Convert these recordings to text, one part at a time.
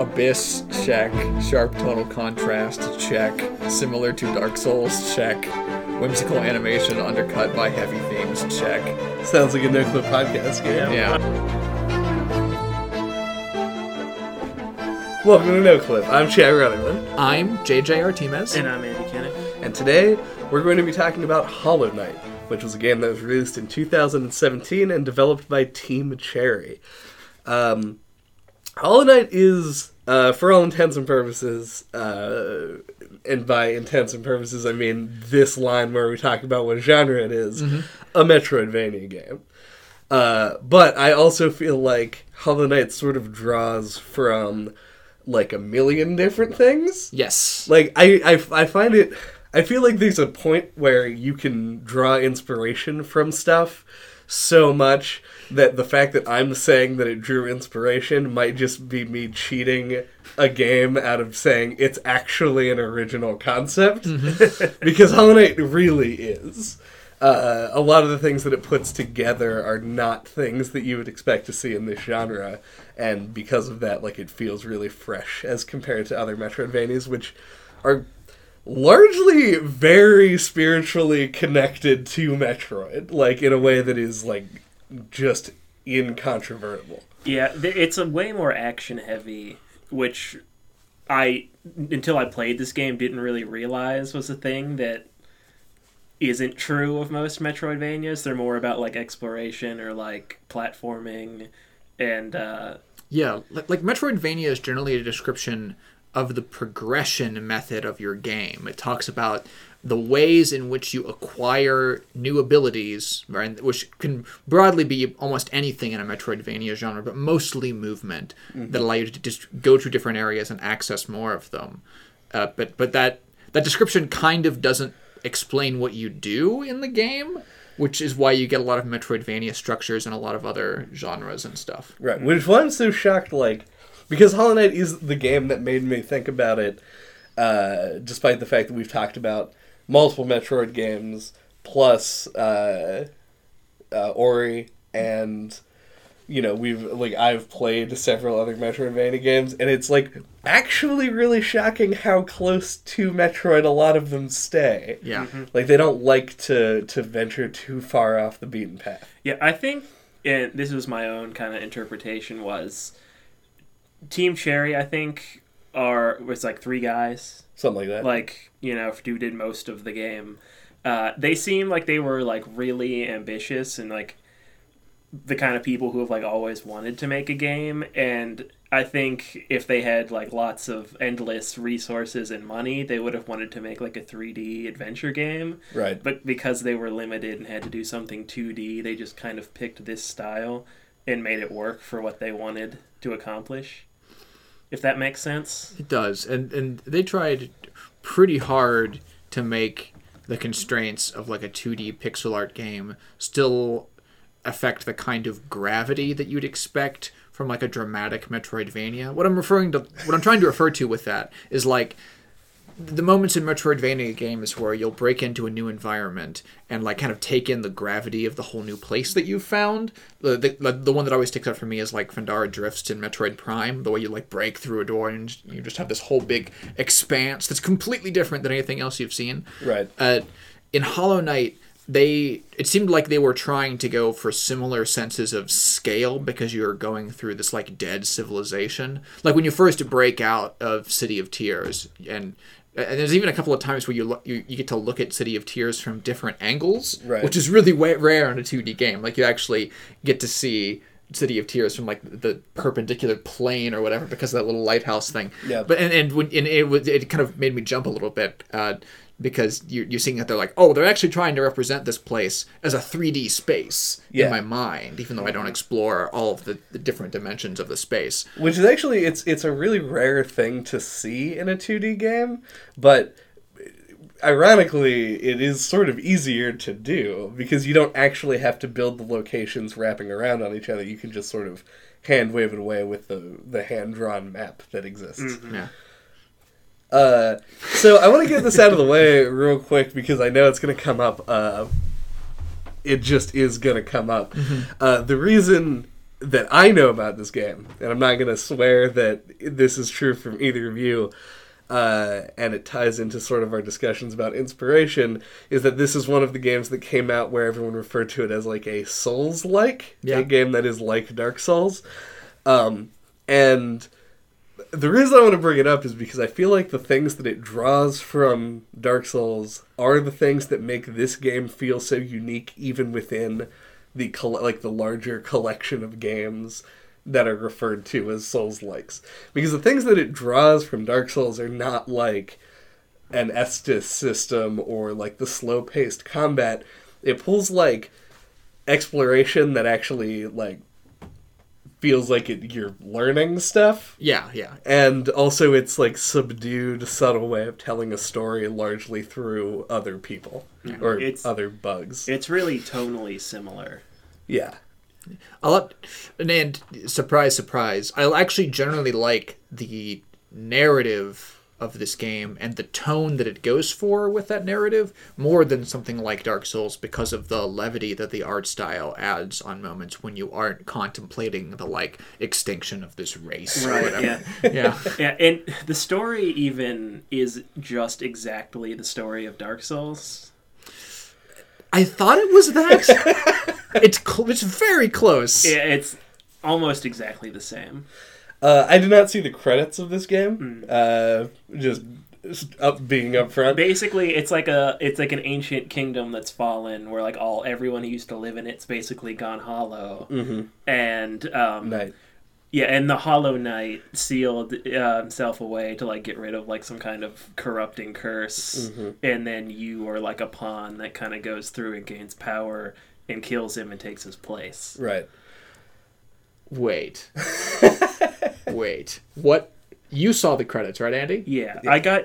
Abyss, check. Sharp tonal contrast, check. Similar to Dark Souls, check. Whimsical animation undercut by heavy themes, check. Sounds like a no clip podcast game. Yeah. Welcome to No Clip. I'm Chad Rutherland, I'm JJ Artemis. And I'm Andy Kennick. and today we're going to be talking about Hollow Knight, which was a game that was released in 2017 and developed by Team Cherry. Um, Hollow Knight is, uh, for all intents and purposes, uh, and by intents and purposes I mean this line where we talk about what genre it is, a Metroidvania game. Uh, but I also feel like Hollow Knight sort of draws from like a million different things. yes. Like I, I, I find it. I feel like there's a point where you can draw inspiration from stuff so much that the fact that I'm saying that it drew inspiration might just be me cheating a game out of saying it's actually an original concept. Because Hollow Knight really is. Uh, a lot of the things that it puts together are not things that you would expect to see in this genre, and because of that, like it feels really fresh as compared to other Metroidvanias, which are largely very spiritually connected to Metroid, like in a way that is like just incontrovertible. Yeah, it's a way more action heavy, which I until I played this game didn't really realize was a thing that isn't true of most Metroidvanias. They're more about like exploration or like platforming and uh Yeah, li- like Metroidvania is generally a description of the progression method of your game. It talks about the ways in which you acquire new abilities, right, which can broadly be almost anything in a Metroidvania genre, but mostly movement that allow you to just go to different areas and access more of them. Uh, but but that that description kind of doesn't explain what you do in the game, which is why you get a lot of Metroidvania structures and a lot of other genres and stuff. Right. Which why I'm so shocked, like, because Hollow Knight is the game that made me think about it, uh, despite the fact that we've talked about multiple Metroid games, plus uh, uh, Ori, and, you know, we've, like, I've played several other Metroidvania games, and it's, like, actually really shocking how close to Metroid a lot of them stay. Yeah. Like, they don't like to, to venture too far off the beaten path. yeah, I think and this was my own kind of interpretation was Team Cherry I think are was like three guys Something like that. like you know who did most of the game uh, they seem like they were like really ambitious and like the kind of people who have like always wanted to make a game and i think if they had like lots of endless resources and money they would have wanted to make like a 3d adventure game right. but because they were limited and had to do something 2d they just kind of picked this style and made it work for what they wanted to accomplish if that makes sense It does, and and they tried pretty hard to make the constraints of like a 2D pixel art game still affect the kind of gravity that you'd expect from like a dramatic Metroidvania. What I'm referring to, what I'm trying to refer to with that is like the moments in Metroidvania games where you'll break into a new environment and like kind of take in the gravity of the whole new place that you've found. The the, the one that always sticks out for me is like Phendrana Drifts in Metroid Prime, the way you like break through a door and you just have this whole big expanse that's completely different than anything else you've seen. Right. Uh, in Hollow Knight, they it seemed like they were trying to go for similar senses of scale because you're going through this like dead civilization. Like when you first break out of City of Tears, and and there's even a couple of times where you look, you, you get to look at City of Tears from different angles, Right. which is really wa- rare in a 2D game. Like you actually get to see City of Tears from like the perpendicular plane or whatever because of that little lighthouse thing. Yeah. But and and, when, and it was it kind of made me jump a little bit uh, because you're, you're seeing that they're like, oh, they're actually trying to represent this place as a 3D space Yeah. in my mind, even though I don't explore all of the, the different dimensions of the space. which is actually it's it's a really rare thing to see in a 2D game, but ironically it is sort of easier to do because you don't actually have to build the locations wrapping around on each other. You can just sort of hand wave it away with the the hand drawn map that exists. Mm-hmm. Yeah. Uh, so I want to get this out of the way real quick because I know it's going to come up. Uh, it just is going to come up. Uh, the reason that I know about this game, and I'm not going to swear that this is true from either of you, uh, and it ties into sort of our discussions about inspiration, is that this is one of the games that came out where everyone referred to it as like a Souls like, Yeah. a game that is like Dark Souls. Um, and the reason I want to bring it up is because I feel like the things that it draws from Dark Souls are the things that make this game feel so unique, even within the like the larger collection of games that are referred to as Souls likes. Because the things that it draws from Dark Souls are not like an Estus system or like the slow paced combat. It pulls like exploration that actually like feels like it, you're learning stuff Yeah, yeah. and also it's like subdued subtle way of telling a story largely through other people or It's- other bugs It's really tonally similar. yeah A lot, and, and surprise, surprise. I actually generally like the narrative of this game and the tone that it goes for with that narrative more than something like Dark Souls because of the levity that the art style adds on moments when you aren't contemplating the like extinction of this race Right, yeah. yeah. Yeah, and the story even is just exactly the story of Dark Souls. I thought it was that. it's cl- it's very close. Yeah, it's almost exactly the same. Uh, i did not see the credits of this game uh, just up being up front Basically, it's like a it's like an ancient kingdom that's fallen, where like all everyone who used to live in it's basically gone hollow, mm-hmm. and um, night. Yeah, and the Hollow Knight sealed uh, himself away to like get rid of like some kind of corrupting curse, and then you are like a pawn that kind of goes through and gains power and kills him and takes his place. right Wait. Wait. What? You saw the credits, right, Andy? Yeah, I got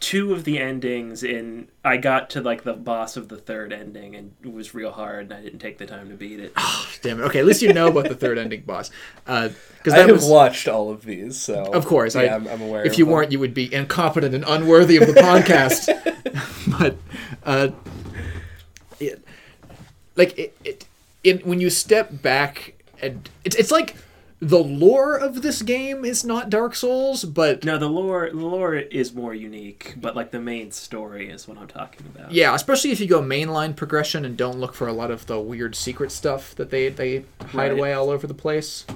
two of the endings, in I got to like the boss of the third ending, and it was real hard, and I didn't take the time to beat it. Oh, Damn it. Okay, at least you know about the third ending boss. Because I have was. watched all of these so Of course, yeah, I, am I'm aware If of you them. weren't, you would be incompetent and unworthy of the podcast. but, uh, it, like it, it, it, when you step back and it's it's like the lore of this game is not Dark Souls, but No, the lore the lore is more unique, but like the main story is what I'm talking about. yeah, especially if you go mainline progression and don't look for a lot of the weird secret stuff that they they hide Right. away all over the place.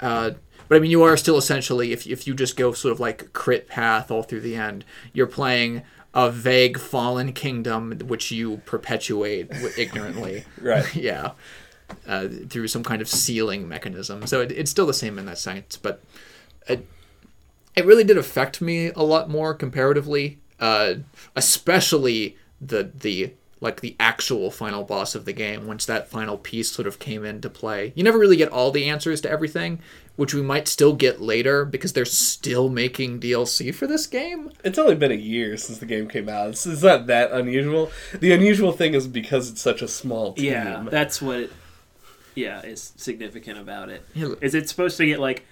Uh, but I mean, you are still essentially if if you just go sort of like crit path all through the end, you're playing a vague fallen kingdom which you perpetuate ignorantly. Right. yeah. Uh, through some kind of sealing mechanism. So it, it's still the same in that sense, but it, it really did affect me a lot more comparatively, uh, especially the the like the actual final boss of the game once that final piece sort of came into play. You never really get all the answers to everything, which we might still get later because they're still making DLC for this game. It's only been a year since the game came out. It's, it's not that unusual. The unusual thing is because it's such a small team. Yeah, that's what. Yeah, is significant about it. Yeah. Is it supposed to get like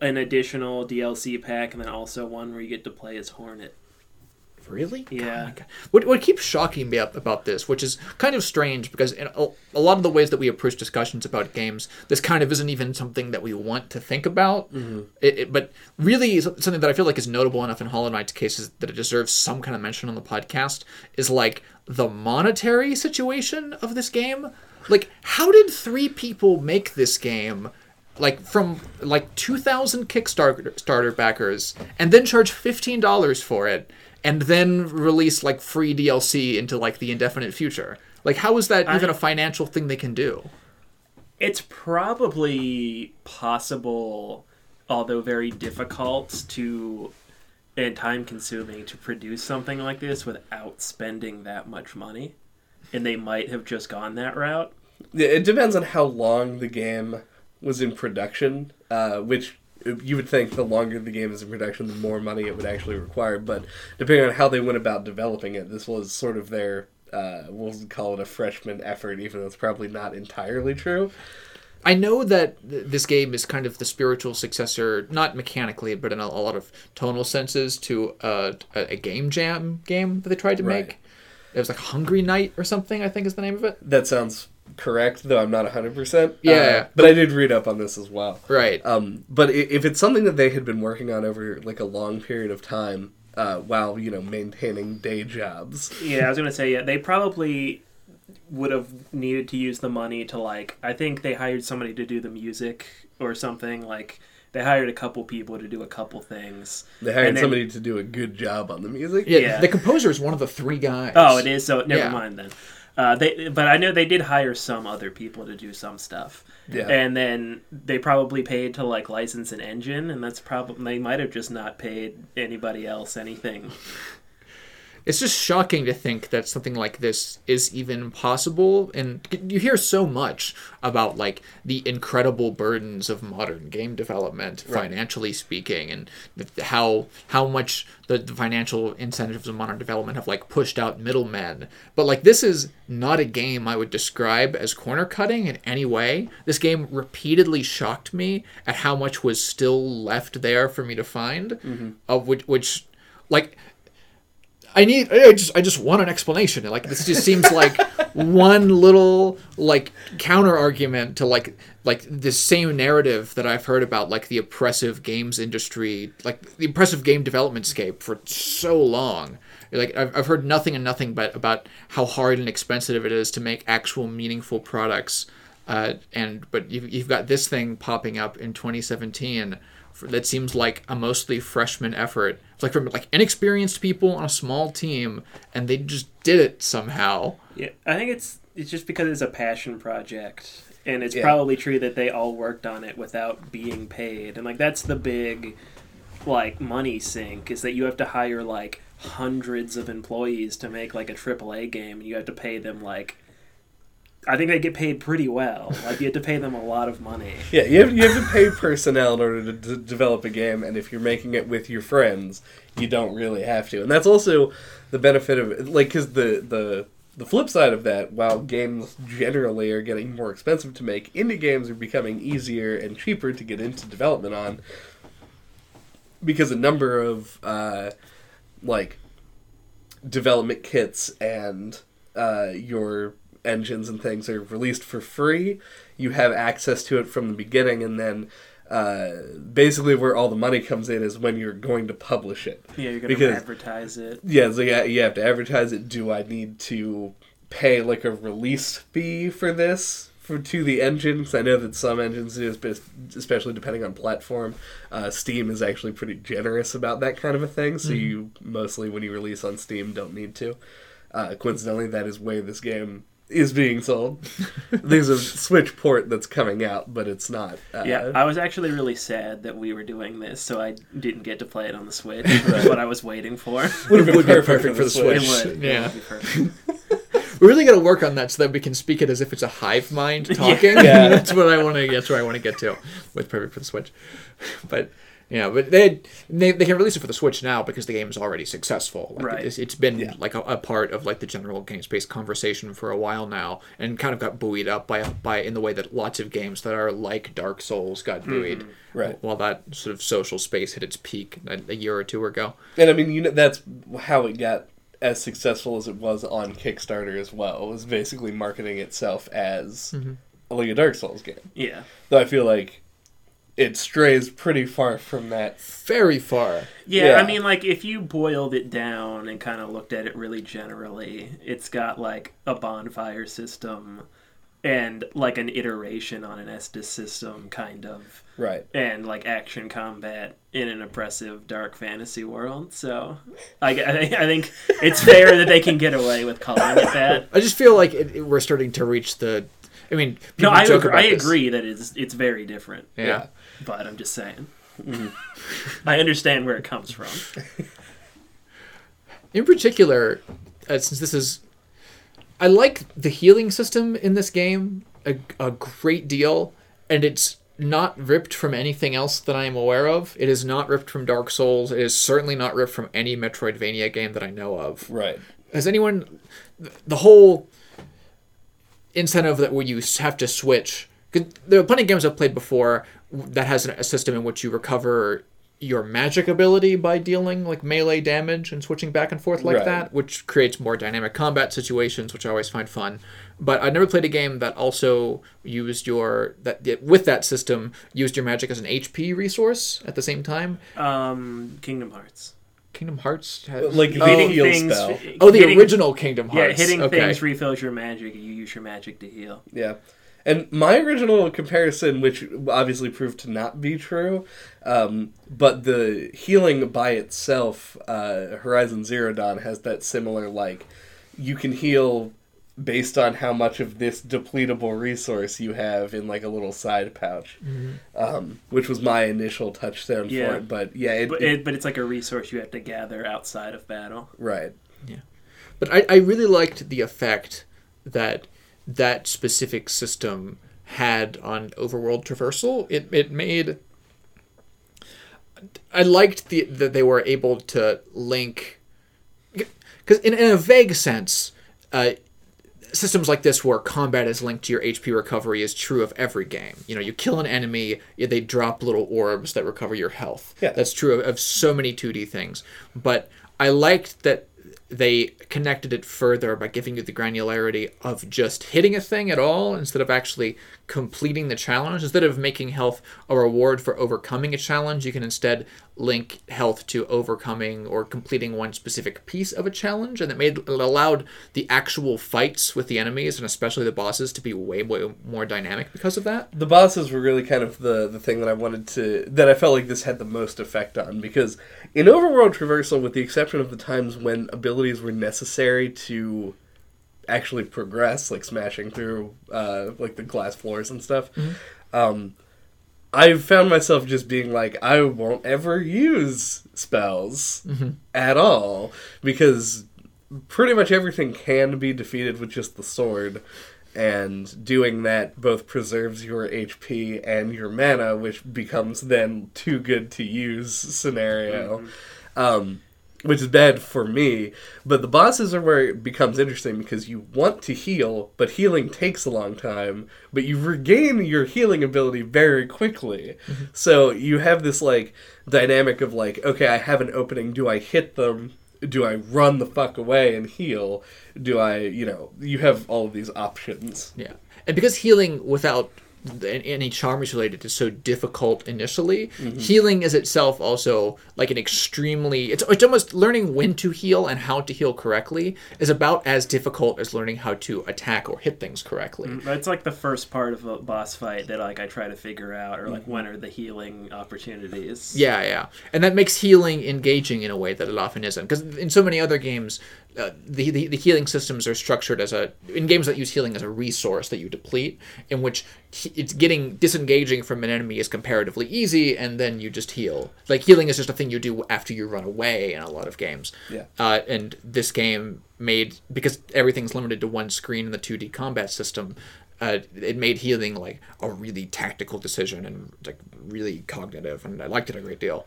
an additional DLC pack and then also one where you get to play as Hornet? Really? Yeah. God. What, what keeps shocking me up about this, which is kind of strange because in a, a lot of the ways that we approach discussions about games, this kind of isn't even something that we want to think about. Mm-hmm. It, it- but really, something that I feel like is notable enough in Hollow Knight's cases that it deserves some kind of mention on the podcast is like the monetary situation of this game. Like, how did three people make this game? like from like 2000 kickstarter starter backers and then charge $15 for it and then release like free dlc into like the indefinite future like how is that even I- a financial thing they can do It's probably possible, although very difficult to and time consuming to produce something like this without spending that much money. And they might have just gone that route. Yeah, It depends on how long the game was in production, uh, which you would think the longer the game is in production, the more money it would actually require. But depending on how they went about developing it, this was sort of their, uh, we'll call it a freshman effort, even though it's probably not entirely true. i know that th- this game is kind of the spiritual successor not mechanically but in a, a lot of tonal senses to uh, a, a game jam game that they tried to Right. make it was like Hungry Knight or something i think is the name of it That sounds correct, though I'm not 100%. Yeah. Uh, but I did read up on this as well. Right. Um, but if it's something that they had been working on over like a long period of time, uh, while you know maintaining day jobs, Yeah, I was gonna say yeah. They probably would have needed to use the money to like. I think they hired somebody to do the music or something. Like they hired a couple people to do a couple things. they hired then- somebody to do a good job on the music. yeah, yeah. The composer is one of the three guys. Oh, it is. So never Yeah. mind then. Uh, they, but I know they did hire some other people to do some stuff. Yeah. And then they probably paid to like license an engine, and that's probably they might have just not paid anybody else anything. It's just shocking to think that something like this is even possible. And you hear so much about like the incredible burdens of modern game development, financially speaking, and how how much the, the financial incentives of modern development have like pushed out middlemen. But like this is not a game I would describe as corner cutting in any way. This game repeatedly shocked me at how much was still left there for me to find, mm-hmm. of which which like I need. I just. I just want an explanation. Like this just seems like one little like counter argument to like like this same narrative that I've heard about like the oppressive games industry, like the oppressive game development scape for so long. Like I've, I've heard nothing and nothing but about how hard and expensive it is to make actual meaningful products. Uh, and but you've, you've got this thing popping up in 2017 for, that seems like a mostly freshman effort. It's like from like inexperienced people on a small team, and they just did it somehow. Yeah, I think it's it's just because it's a passion project, and it's Yeah. probably true that they all worked on it without being paid, and like that's the big like money sink is that you have to hire like hundreds of employees to make like a AAA game, and you have to pay them like. I think they get paid pretty well. Like you have to pay them a lot of money. Yeah, you have, you have to pay personnel in order to d- develop a game, and if you're making it with your friends, you don't really have to. And that's also the benefit of like because the the the flip side of that, while games generally are getting more expensive to make, indie games are becoming easier and cheaper to get into development on because a number of uh, like development kits and uh, your engines and things are released for free. You have access to it from the beginning, and then uh, basically where all the money comes in is when you're going to publish it. Yeah, you're gonna advertise it. Yeah, so yeah, you have to advertise it. Do I need to pay like a release fee for this for to the engines, I know that some engines do, especially depending on platform. Uh, Steam is actually pretty generous about that kind of a thing. So you mostly, when you release on Steam, don't need to. Uh, coincidentally, that is where this game is being sold. There's a Switch port that's coming out, but it's not. Uh, Yeah, I was actually really sad that we were doing this, so I didn't get to play it on the Switch. That's what I was waiting for. would have been be perfect, perfect for the Switch. It would. Yeah. It would be perfect. We really got to work on that so that we can speak it as if it's a hive mind talking. Yeah. that's what I want to. That's where I want to get to with Perfect for the Switch. But yeah, but they they, they can release it for the Switch now because the game is already successful. Like, Right. It's, it's been Yeah. like a, a part of like the general game space conversation for a while now, and kind of got buoyed up by by in the way that lots of games that are like Dark Souls got mm-hmm. buoyed. Right. While that sort of social space hit its peak a, a year or two ago. And I mean, you know, that's how it got as successful as it was on Kickstarter as well. It Was basically marketing itself as mm-hmm. like a Dark Souls game. Yeah. Though I feel like it strays pretty far from that. Very far. Yeah, Yeah. I mean, like, if you boiled it down and kind of looked at it really generally, it's got, like, a bonfire system and, like, an iteration on an Estus system, kind of, Right. and, like, action combat in an oppressive dark fantasy world. So, I, I, think- it's fair that they can get away with calling it that. I just feel like it, it- we're starting to reach the. I mean, No, people I, joke agree, about I this. agree that it's, it's very different, Yeah. But I'm just saying. I understand where it comes from. In particular, uh, since this is, I like the healing system in this game a, a great deal, and it's not ripped from anything else that I am aware of. It is not ripped from Dark Souls. It is certainly not ripped from any Metroidvania game that I know of. Right. Has anyone the whole incentive that where you have to switch? 'Cause there are plenty of games I've played before that has a system in which you recover your magic ability by dealing like melee damage and switching back and forth like Right. that, which creates more dynamic combat situations, which I always find fun. But I never played a game that also used your that that- with that system used your magic as an HP resource at the same time. Um, Kingdom Hearts. Kingdom Hearts has Like oh, hitting heal spell. oh the hitting- original Kingdom Hearts. Yeah, hitting okay. things refills your magic. and You use your magic to heal. Yeah. And my original comparison, which obviously proved to not be true, um, but the healing by itself, uh, Horizon Zero Dawn has that similar, like, you can heal based on how much of this depletable resource you have in, like, a little side pouch, um, which was my initial touchstone Yeah. for it. But yeah, it, But it- it, but it's like a resource you have to gather outside of battle. right. Yeah. But I, I really liked the effect that that specific system had on overworld traversal. It it made I liked the that they were able to link because in, in a vague sense, uh, systems like this where combat is linked to your HP recovery is true of every game. You know, you kill an enemy, they drop little orbs that recover your health. Yeah. That's true of, of so many 2D things. But I liked that they connected it further by giving you the granularity of just hitting a thing at all instead of actually completing the challenge. Instead of making health a reward for overcoming a challenge, you can instead link health to overcoming or completing one specific piece of a challenge, and it made it allowed the actual fights with the enemies and especially the bosses to be way way more dynamic because of that. the bosses were really kind of the the thing that I wanted to that I felt like this had the most effect on because in overworld traversal, with the exception of the times when abilities were necessary to actually progress, like smashing through uh, like the glass floors and stuff, um, I found myself just being like, I won't ever use spells at all because pretty much everything can be defeated with just the sword. And doing that both preserves your HP and your mana, which becomes then too good to use scenario. Um, which is bad for me. But the bosses are where it becomes interesting because you want to heal, but healing takes a long time. But you regain your healing ability very quickly. Mm-hmm. So you have this like dynamic of like, okay, I have an opening. Do I hit them? Do I run the fuck away and heal? Do I, you know, you have all of these options. Yeah, and because healing without any charms related is so difficult initially, healing is itself also like an extremely. It's it's almost learning when to heal and how to heal correctly is about as difficult as learning how to attack or hit things correctly. That's like the first part of a boss fight that like I try to figure out, or like Mm-hmm. when are the healing opportunities. Yeah, yeah, and that makes healing engaging in a way that it often isn't. Because in so many other games, uh, the, the the healing systems are structured as a in games that use healing as a resource that you deplete, in which he- it's getting disengaging from an enemy is comparatively easy, and then you just heal. Like healing is just a thing you do after you run away in a lot of games. Yeah. Uh, and this game made because everything's limited to one screen in the 2D combat system. Uh, it made healing like a really tactical decision and like really cognitive, and I liked it a great deal.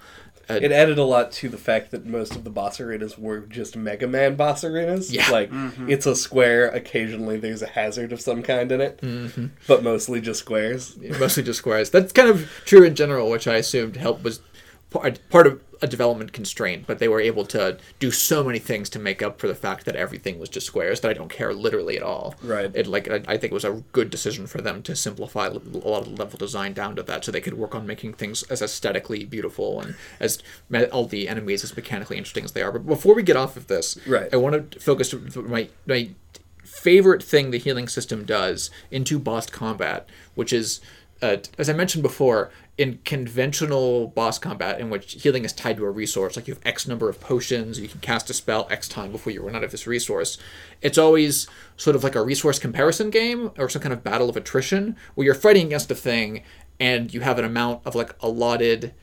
Uh, It added a lot to the fact that most of the boss arenas were just Mega Man boss arenas. Yeah. Like, it's a square, occasionally there's a hazard of some kind in it, mm-hmm. but mostly just squares. mostly just squares. That's kind of true in general, which I assumed help was part part of a development constraint. But they were able to do so many things to make up for the fact that everything was just squares that I don't care literally at all. Right. It like I, I think it was a good decision for them to simplify a lot of the level design down to that, so they could work on making things as aesthetically beautiful and as all the enemies as mechanically interesting as they are. But before we get off of this, Right. I want to focus my my favorite thing the healing system does into boss combat, which is, uh, as I mentioned before, in conventional boss combat, in which healing is tied to a resource, like you have X number of potions, you can cast a spell X time before you run out of this resource. It's always sort of like a resource comparison game or some kind of battle of attrition where you're fighting against a thing and you have an amount of like allotted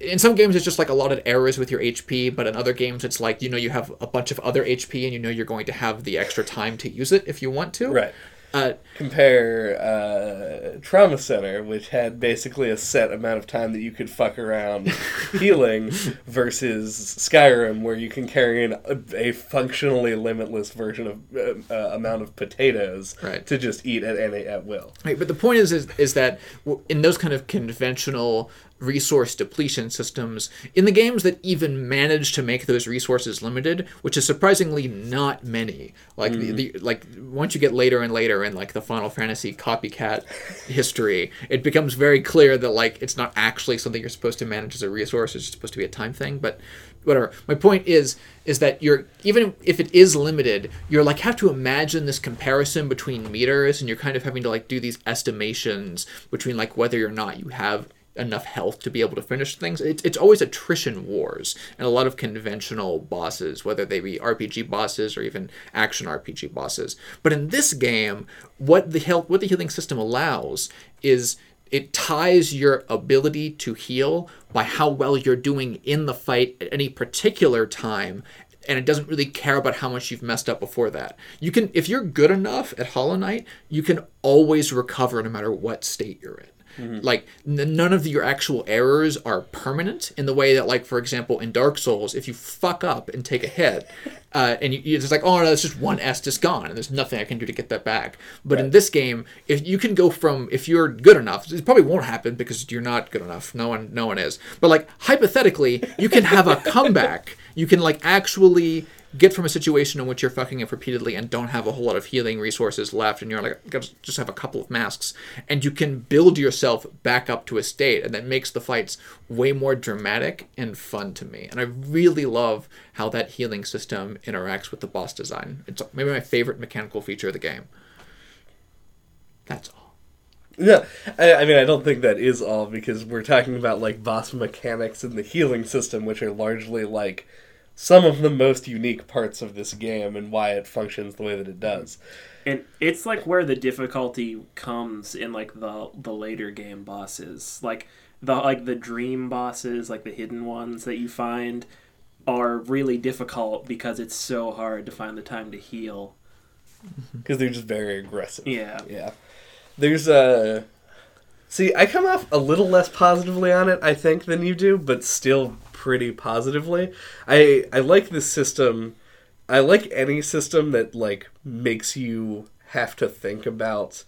in some games it's just like allotted errors with your HP, but in other games it's like you know you have a bunch of other HP and you know you're going to have the extra time to use it if you want to. Right. Uh, compare uh, Trauma Center, which had basically a set amount of time that you could fuck around healing, versus Skyrim, where you can carry in a, a functionally limitless version of uh, uh, amount of potatoes Right. to just eat at any at will. Right, but the point is, is is that in those kind of conventional resource depletion systems, in the games that even manage to make those resources limited, which is surprisingly not many. Like the, mm-hmm. the like once you get later and later in like the Final Fantasy copycat history, it becomes very clear that like it's not actually something you're supposed to manage as a resource. It's supposed to be a time thing, but whatever. My point is is that you're even if it is limited, you're like have to imagine this comparison between meters, and you're kind of having to like do these estimations between like whether or not you have enough health to be able to finish things. It's, it's always attrition wars and a lot of conventional bosses, whether they be RPG bosses or even action RPG bosses. But in this game, what the health what the healing system allows is it ties your ability to heal by how well you're doing in the fight at any particular time and it doesn't really care about how much you've messed up before that. You can if you're good enough at Hollow Knight, you can always recover no matter what state you're in. Like n- none of your actual errors are permanent in the way that, like for example, in Dark Souls, if you fuck up and take a hit, uh, and you, it's like, oh no, it's just one S just gone, and there's nothing I can do to get that back. But in this game, if you can go from if you're good enough, it probably won't happen because you're not good enough. No one, no one is. But like hypothetically, you can have a comeback. You can like actually get from a situation in which you're fucking up repeatedly and don't have a whole lot of healing resources left and you're like "Gotta just have a couple of masks and you can build yourself back up to a state and that makes the fights way more dramatic and fun to me. And i really love how that healing system interacts with the boss design. It's maybe my favorite mechanical feature of the game. That's all. Yeah, I, I mean, I don't think that is all because we're talking about like boss mechanics and the healing system, which are largely like some of the most unique parts of this game and why it functions the way that it does. And it's like where the difficulty comes in like the the later game bosses. Like the like the dream bosses, like the hidden ones that you find are really difficult because it's so hard to find the time to heal. because they're just very aggressive. Yeah. Yeah. There's a. See, I come off a little less positively on it, I think, than you do, but still pretty positively. I I like this system. I like any system that like makes you have to think about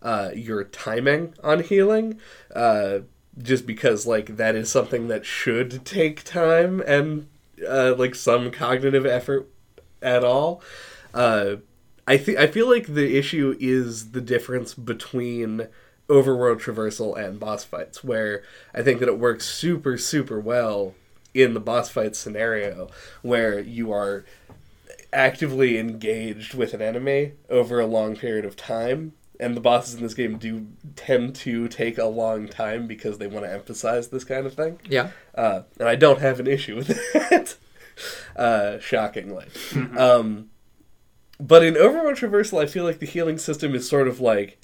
uh, your timing on healing. Uh, just because like that is something that should take time and uh, like some cognitive effort at all. Uh, I think I feel like the issue is the difference between overworld traversal and boss fights, where I think that it works super super well in the boss fight scenario, where you are actively engaged with an enemy over a long period of time. And the bosses in this game do tend to take a long time because they want to emphasize this kind of thing. yeah Uh, and I don't have an issue with that, uh, shockingly. Um, but in overworld traversal, I feel like the healing system is sort of like.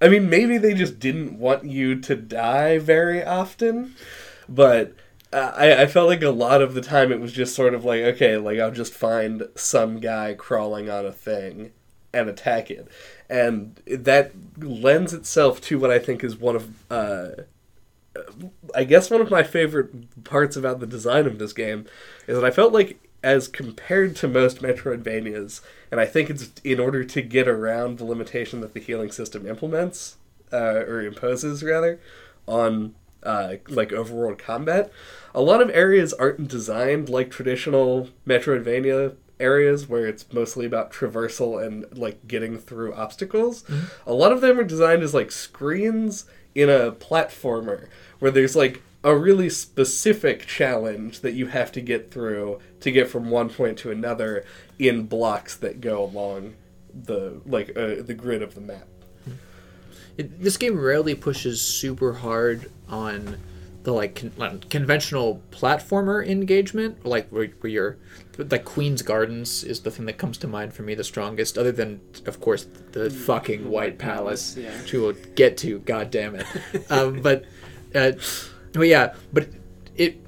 I mean, maybe they just didn't want you to die very often, but uh, I, I felt like a lot of the time it was just sort of like, okay, like I'll just find some guy crawling on a thing and attack it. And that lends itself to what I think is one of uh, I guess one of my favorite parts about the design of this game is that I felt like, as compared to most Metroidvanias, and I think it's in order to get around the limitation that the healing system implements, uh, or imposes rather, on uh, like overworld combat, a lot of areas aren't designed like traditional Metroidvania areas where it's mostly about traversal and like getting through obstacles. A lot of them are designed as like screens in a platformer where there's like a really specific challenge that you have to get through to get from one point to another in blocks that go along the like uh, the grid of the map. It, this game rarely pushes super hard on the like con- conventional platformer engagement, like where, where you're like Queen's Gardens is the thing that comes to mind for me the strongest, other than of course the fucking White Palace, Palace, yeah. which we will get to. God damn it! um, but, uh, but yeah, but it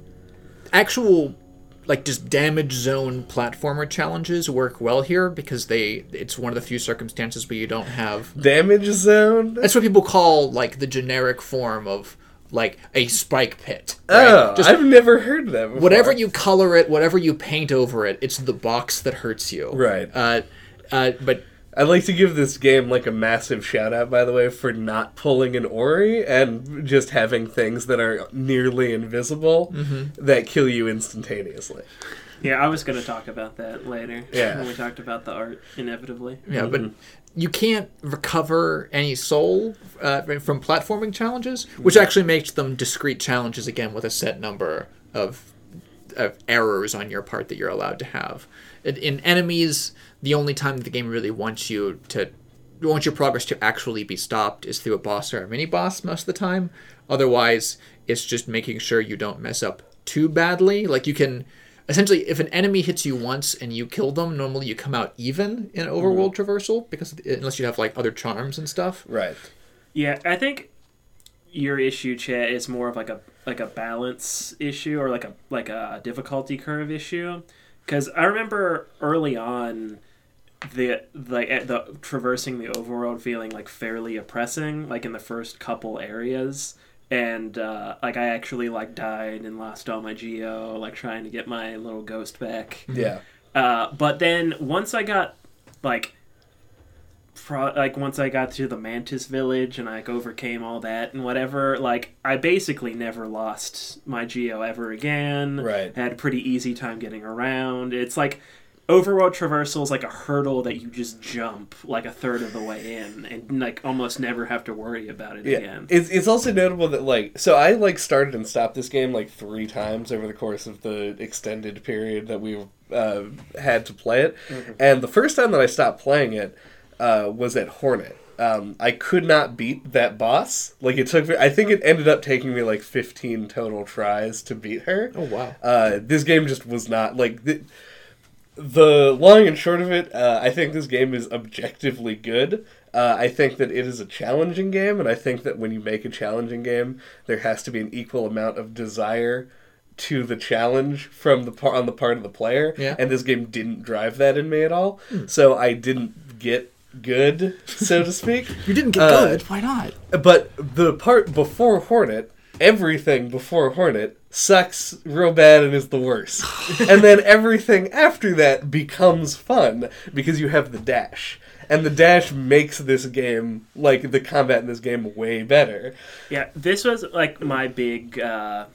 actual like just damage zone platformer challenges work well here because they it's one of the few circumstances where you don't have Damage zone. that's what people call like the generic form of like a spike pit. right? Oh, just I've never heard that. Before. whatever you color it, whatever you paint over it, it's the box that hurts you. Right. Uh, uh, but I'd like to give this game like a massive shout out, by the way, for not pulling an Ori and just having things that are nearly invisible Mm-hmm. that kill you instantaneously. Yeah, I was going to talk about that later. Yeah. When we talked about the art, inevitably. yeah, but you can't recover any soul uh, from platforming challenges, which actually makes them discrete challenges again with a set number of of errors on your part that you're allowed to have. In, in enemies, the only time that the game really wants you to wants your progress to actually be stopped is through a boss or a mini boss most of the time. Otherwise, it's just making sure you don't mess up too badly. Like you can essentially if an enemy hits you once and you kill them, normally you come out even in overworld mm-hmm. traversal because unless you have like other charms and stuff. Right. Yeah, I think your issue, Chet, is more of like a like a balance issue or like a like a difficulty curve issue. Because I remember early on, the like at the traversing the overworld feeling like fairly oppressing, like in the first couple areas. And uh, like I actually like died and lost all my geo, like trying to get my little ghost back. Yeah. Uh, but then once I got like, pro- like once I got to the Mantis village and like overcame all that and whatever, like I basically never lost my geo ever again. Right. Had a pretty easy time getting around. It's like overworld traversal is like a hurdle that you just jump like a third of the way in and like almost never have to worry about it Yeah. again. It's it's also notable that like so I like started and stopped this game like three times over the course of the extended period that we uh, had to play it, and the first time that I stopped playing it uh, was at Hornet. Um, I could not beat that boss. Like it took me. I think it ended up taking me like fifteen total tries to beat her. Oh wow. Uh, this game just was not like the, the long and short of it. Uh, I think this game is objectively good. Uh, I think that it is a challenging game, and I think that when you make a challenging game, there has to be an equal amount of desire to the challenge from the par- on the part of the player. Yeah. And this game didn't drive that in me at all. So I didn't get good, so to speak. You didn't get Uh, good. Why not? But the part before Hornet, everything before Hornet sucks real bad and is the worst. and then everything after that becomes fun because you have the dash. And the dash makes this game, like the combat in this game, way better. Yeah, this was like my big uh,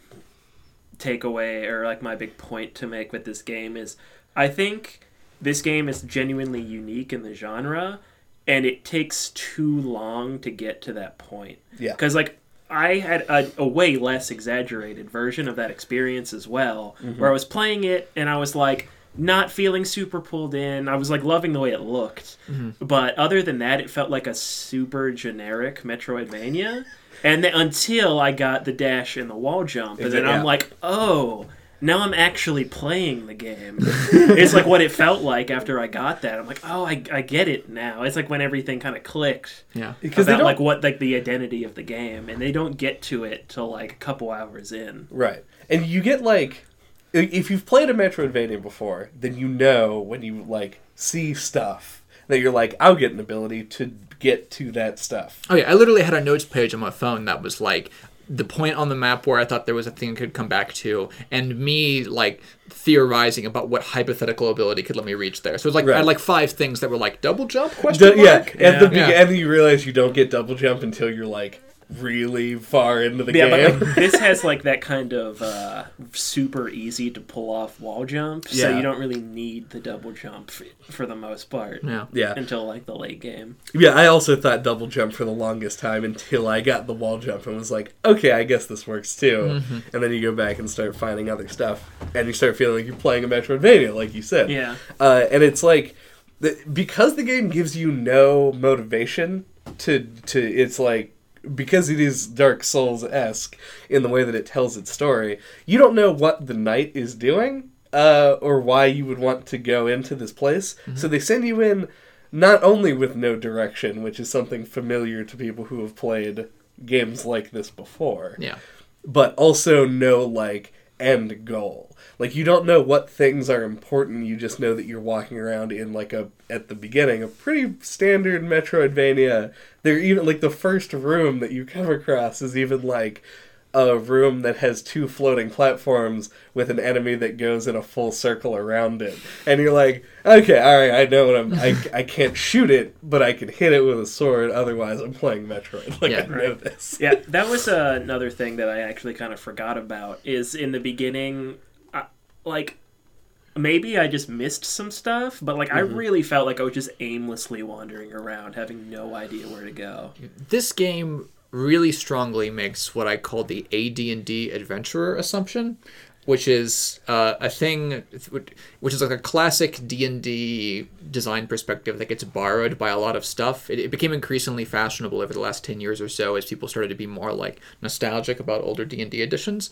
takeaway or like my big point to make with this game is I think this game is genuinely unique in the genre and it takes too long to get to that point. Yeah. Because like I had a, a way less exaggerated version of that experience as well, mm-hmm. where I was playing it and I was like not feeling super pulled in. I was like loving the way it looked, mm-hmm. but other than that, it felt like a super generic Metroidvania. And then until I got the dash and the wall jump, and then it- I'm like, oh. Now I'm actually playing the game. it's like what it felt like after I got that. I'm like, oh, I, I get it now. It's like when everything kind of clicked Yeah. Because they about like what like the identity of the game, and they don't get to it till like a couple hours in. Right. And you get like if you've played a Metroidvania before, then you know when you like see stuff that you're like, I'll get an ability to get to that stuff. Oh yeah, I literally had a notes page on my phone that was like the point on the map where I thought there was a thing I could come back to, and me like theorizing about what hypothetical ability could let me reach there. So it's was like I had like five things that were like double jump question D- yeah, mark. at the Yeah. be- and then you realize you don't get double jump until you're like really far into the Yeah, game. but like, this has like that kind of uh, super easy to pull off wall jump, yeah. so you don't really need the double jump for, for the most part. Yeah. yeah, Until like the late game. yeah. I also thought double jump for the longest time until I got the wall jump and was like, okay, I guess this works too. And then you go back and start finding other stuff, and you start feeling like you're playing a Metroidvania, like you said. Yeah. uh, and it's like the, because the game gives you no motivation to to it's like because it is Dark Souls esque in the way that it tells its story, you don't know what the knight is doing uh, or why you would want to go into this place. So they send you in not only with no direction, which is something familiar to people who have played games like this before, Yeah. but also no like end goal. Like you don't know what things are important. You just know that you're walking around in like a at the beginning a pretty standard Metroidvania. They're even like the first room that you come across is even like a room that has two floating platforms with an enemy that goes in a full circle around it. And you're like, okay, all right, I know what I'm. I, I can't shoot it, but I can hit it with a sword. Otherwise, I'm playing Metroid. Like Yeah. I know this. yeah, that was uh, another thing that I actually kind of forgot about. Is in the beginning, like maybe I just missed some stuff, but like I mm-hmm. really felt like I was just aimlessly wandering around, having no idea where to go. this game really strongly makes what I call the AD&D adventurer assumption, which is uh, a thing which is like a classic D&D design perspective that gets borrowed by a lot of stuff. It, it became increasingly fashionable over the last 10 years or so as people started to be more like nostalgic about older D&D editions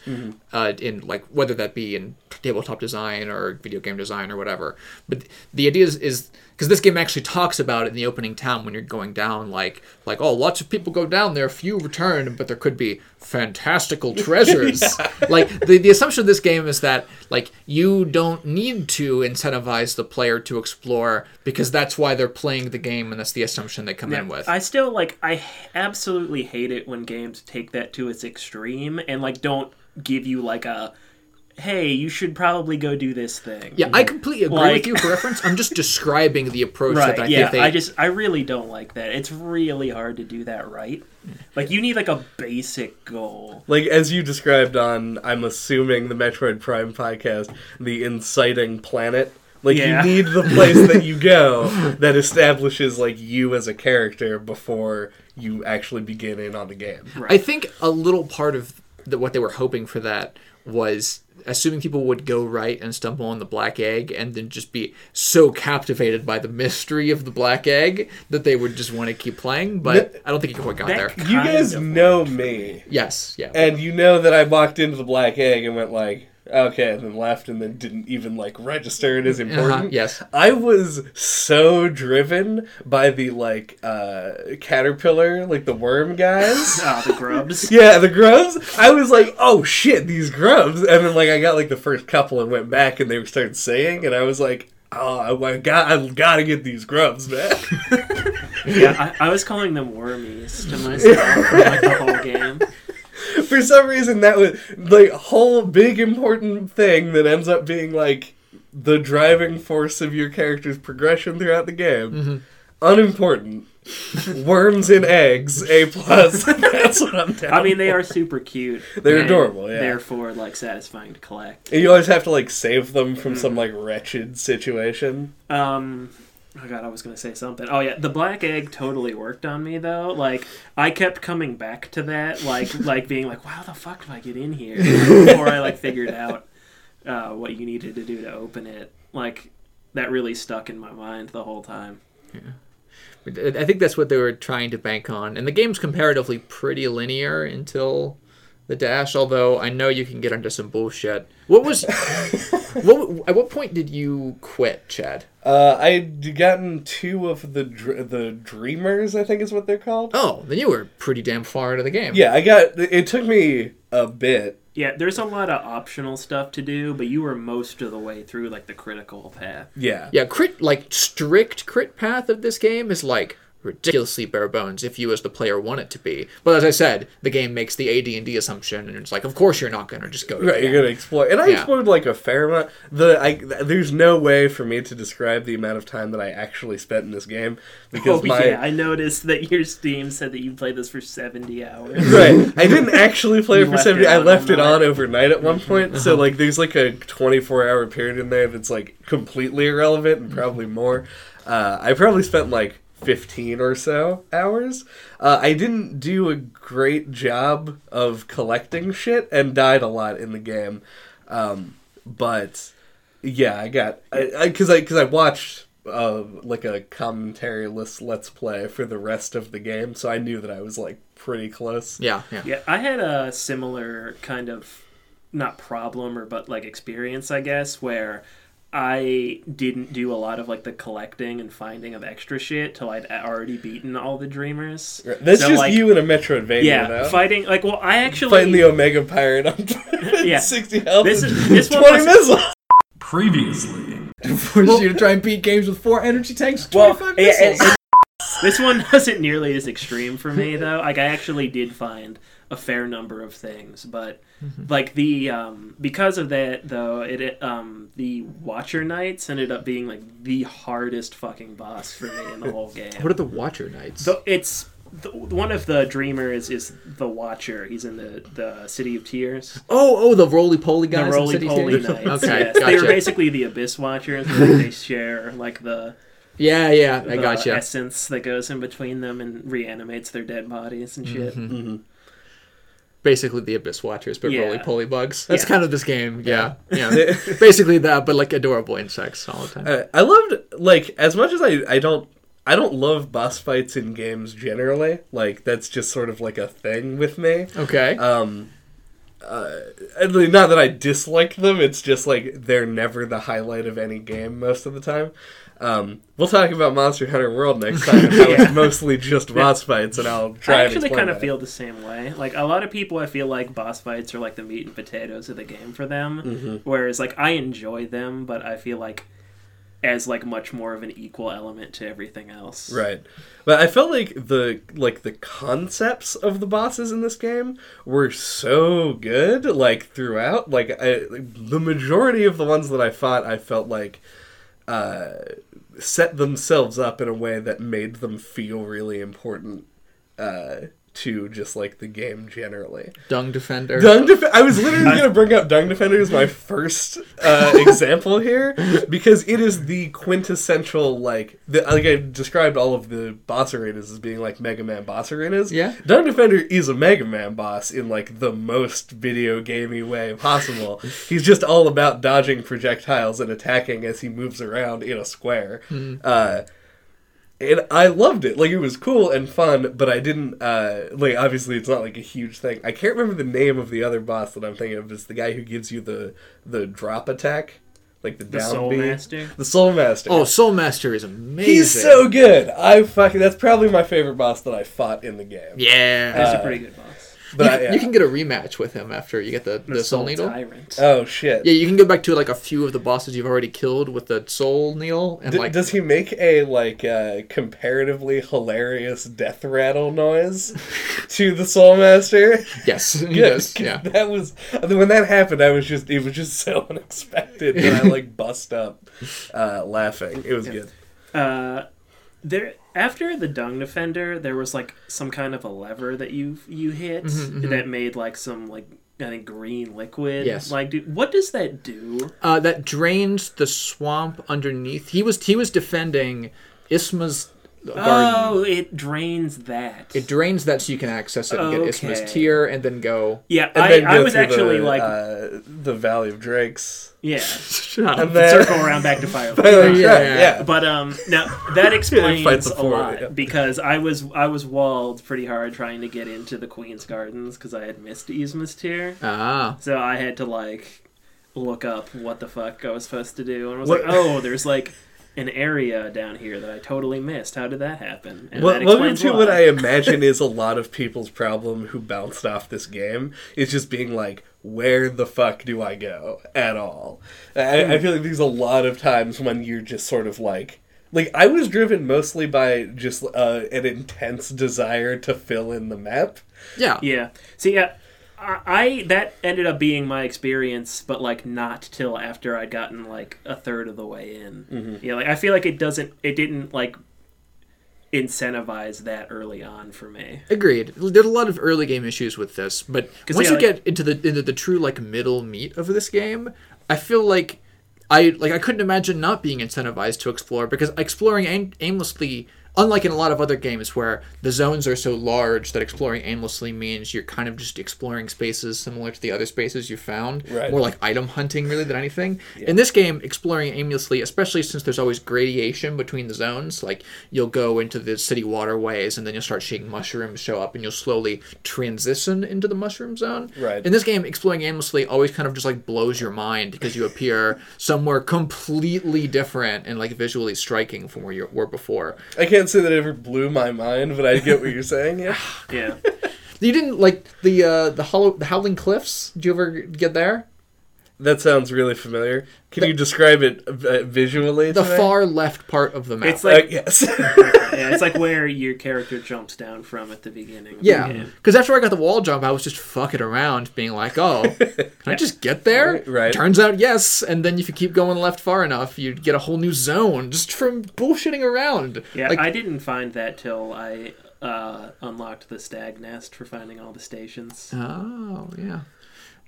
uh, in like whether that be in tabletop design or video game design or whatever. But the idea is, is because this game actually talks about it in the opening town when you're going down like like oh lots of people go down there few return but there could be fantastical treasures. Like the, the assumption of this game is that like you don't need to incentivize the player to explore because that's why they're playing the game and that's the assumption they come in with. I still like i absolutely hate it when games take that to its extreme and like don't give you like a hey, you should probably go do this thing. yeah i completely agree Like- with you for reference i'm just describing the approach Right. that i yeah. think they I just I really don't like that. It's really hard to do that right. Like you need like a basic goal. Like as you described on, I'm assuming the Metroid Prime podcast, the inciting planet. Like Yeah. you need the place that you go that establishes like you as a character before you actually begin in on the game. I think a little part of the, what they were hoping for that was assuming people would go right and stumble on the black egg and then just be so captivated by the mystery of the black egg that they would just want to keep playing. But I don't think you quite got there. You guys know me, Yes, yeah. and you know that I walked into the black egg and went like, okay, and then left, and then didn't even like register it as important. Uh-huh, yes. I was so driven by the like uh caterpillar, like the worm guys. Ah, the grubs. Yeah, the grubs. I was like, "Oh shit, these grubs!" And then like I got like the first couple and went back, and they started saying, and I was like, "Oh, I got, I gotta get these grubs, man." yeah, I, I was calling them wormies to myself for like the whole game. For some reason, that was like a whole big important thing that ends up being like the driving force of your character's progression throughout the game. Unimportant. Worms and eggs, A plus. That's what I'm down. I mean, they are super cute. They're adorable, yeah. Therefore, like satisfying to collect. And you always have to like save them from some like wretched situation. Um, oh god, I was gonna say something. Oh yeah, the black egg totally worked on me though. Like I kept coming back to that, like like being like, "Wow, the fuck did I get in here?" Before I like figured out uh, what you needed to do to open it. Like that really stuck in my mind the whole time. But I think that's what they were trying to bank on. And the game's comparatively pretty linear until the dash, although I know you can get into some bullshit. What was. what, at what point did you quit, Chad? Uh, I'd gotten two of the dr- the dreamers, I think is what they're called. Oh, then you were pretty damn far into the game. Yeah, I got. It took me a bit. Yeah, there's a lot of optional stuff to do, but you were most of the way through like the critical path. Yeah. Yeah, crit like strict crit path of this game is like ridiculously bare bones if you as the player want it to be. But as I said, the game makes the AD and D assumption, and it's like, of course you're not gonna just go. to Right, you're gonna explore, and I Yeah. explored like a fair amount. The I there's no way for me to describe the amount of time that I actually spent in this game because Oh my yeah, I noticed that your Steam said that you played this for 70 hours. right. I didn't actually play it for seventy. it I left it on overnight at one point. So like, there's like a 24 hour period in there that's like completely irrelevant and probably more. Uh, I probably spent like 15 or so hours. Uh, I didn't do a great job of collecting shit and died a lot in the game. Um, but yeah, I got I because I because I, watched uh, like a commentary-less let's play for the rest of the game, so I knew that I was like pretty close. Yeah, yeah. Yeah, I had a similar kind of not problem or but like experience, I guess, where I didn't do a lot of like the collecting and finding of extra shit till I'd already beaten all the dreamers. That's So, just like, you in a Metroidvania Yeah, now. fighting like well, I actually Fighting the Omega Pirate on Yeah. 60 health. This and is- this one 20 was- missiles. Previously. Forces you to try and beat games with four energy tanks, Well, 25 it- missiles. it- this one wasn't nearly as extreme for me though. Like I actually did find a fair number of things, but like the um because of that though, it- it um the Watcher Knights ended up being like the hardest fucking boss for me in the whole game. what are the Watcher Knights? So it's the, one of the dreamers is the Watcher. He's in the the City of Tears. oh, oh, the roly poly The guys. in roly poly knights. Okay, yes. They were basically the Abyss Watchers. Where they share like the Yeah, yeah, I the gotcha. essence that goes in between them and reanimates their dead bodies and shit. Mm-hmm. Basically the Abyss Watchers, but Yeah. roly poly bugs. That's Yeah. kind of this game. Yeah, yeah. Basically that, but like adorable insects all the time. Uh, I loved like as much as I I don't I don't love boss fights in games generally. Like that's just sort of like a thing with me. Okay. Um uh, not that I dislike them, it's just like they're never the highlight of any game most of the time. Um, we'll talk about Monster Hunter World next time. Yeah. it's mostly just boss fights, and I'll try. I actually kind of feel the same way. Like a lot of people, I feel like boss fights are like the meat and potatoes of the game for them. Mm-hmm. Whereas like I enjoy them, but I feel like as like much more of an equal element to everything else. Right. But I felt like the like the concepts of the bosses in this game were so good like throughout like I, the majority of the ones that I fought I felt like uh set themselves up in a way that made them feel really important uh to just like the game generally. Dung Defender. Dung Def- I was literally going to bring up Dung Defender as my first uh, example here because it is the quintessential like the, like I described all of the boss arenas as being like Mega Man boss arenas. Yeah. Dung Defender is a Mega Man boss in like the most video gamey way possible. He's just all about dodging projectiles and attacking as he moves around in a square. Uh, and I loved it. Like it was cool and fun, but I didn't uh like obviously it's not like a huge thing. I can't remember the name of the other boss that I'm thinking of. It's the guy who gives you the the drop attack, like the, The down Soul B. Master. The Soul Master. Oh, Soul Master is amazing. he's so good. I fucking that's probably my favorite boss that I fought in the game. Yeah. That's Uh, a pretty good boss. But you, I, can, yeah. you can get a rematch with him after you get the, the, Soul Needle. Tyrant. Oh shit. Yeah, you can go back to like a few of the bosses you've already killed with the Soul Needle, and D- like does he make a like uh, comparatively hilarious death rattle noise to the Soul Master? yes, he Good, does. 'cause Yeah. that was when that happened. I was just it was just so unexpected that I like bust up uh, laughing. It was good. Uh, there after the dung defender, there was like some kind of a lever that you you hit Mm-hmm, that made like some like I think green liquid. Yes. Like, what does that do? Uh, that drains the swamp underneath. He was he was defending Isma's garden. Oh, it drains that. It drains that so you can access it and get Isma's Okay. Tear, and then go. yeah, And I, then I go was through actually the, like, uh, the Valley of Drakes. yeah, Shut And up. then circle around back to fire. Oh, yeah, yeah, yeah. But um, now that explains a lot yeah. because I was I was walled pretty hard trying to get into the Queen's Gardens because I had missed Isma's Tear, Ah, so I had to like look up what the fuck I was supposed to do, and I was What- like, oh, there's like an area down here that I totally missed. How did that happen? And Well, that welcome to why. what I imagine is a lot of people's problem who bounced off this game is just being like, where the fuck do I go at all? I, I feel like there's a lot of times when you're just sort of like, like I was driven mostly by just uh, an intense desire to fill in the map. yeah. Yeah. See, yeah, I, I that ended up being my experience, but like not till after I'd gotten like a third of the way in. Mm-hmm. Yeah, like I feel like it doesn't, it didn't like incentivize that early on for me. Agreed. There's a lot of early game issues with this, but once yeah, you like- get into the into the true like middle meat of this game, I feel like I like I couldn't imagine not being incentivized to explore because exploring aim- aimlessly unlike in a lot of other games where the zones are so large that exploring aimlessly means you're kind of just exploring spaces similar to the other spaces you found, Right. more like item hunting really than anything. In this game, exploring aimlessly, especially since there's always gradation between the zones, like you'll go into the city waterways and then you'll start seeing mushrooms show up and you'll slowly transition into the mushroom zone. Right. In this game, exploring aimlessly always kind of just like blows your mind because you appear somewhere completely different and like visually striking from where you were before. I can't say that it ever blew my mind, but I get what you're saying. Yeah. Yeah. You didn't like the uh, the hollow the Howling Cliffs? Did you ever get there? That sounds really familiar. Can you describe it uh, visually? The to me? far left part of the map. It's Uh, like yes. yeah, it's like where your character jumps down from at the beginning. Yeah, because after I got the wall jump, I was just fucking around, being like, "Oh, can I just get there?" Right. Turns out, yes. And then if you keep going left far enough, you get a whole new zone just from bullshitting around. Yeah, like, I didn't find that till I uh, unlocked the stag nest for finding all the stations. Oh, yeah.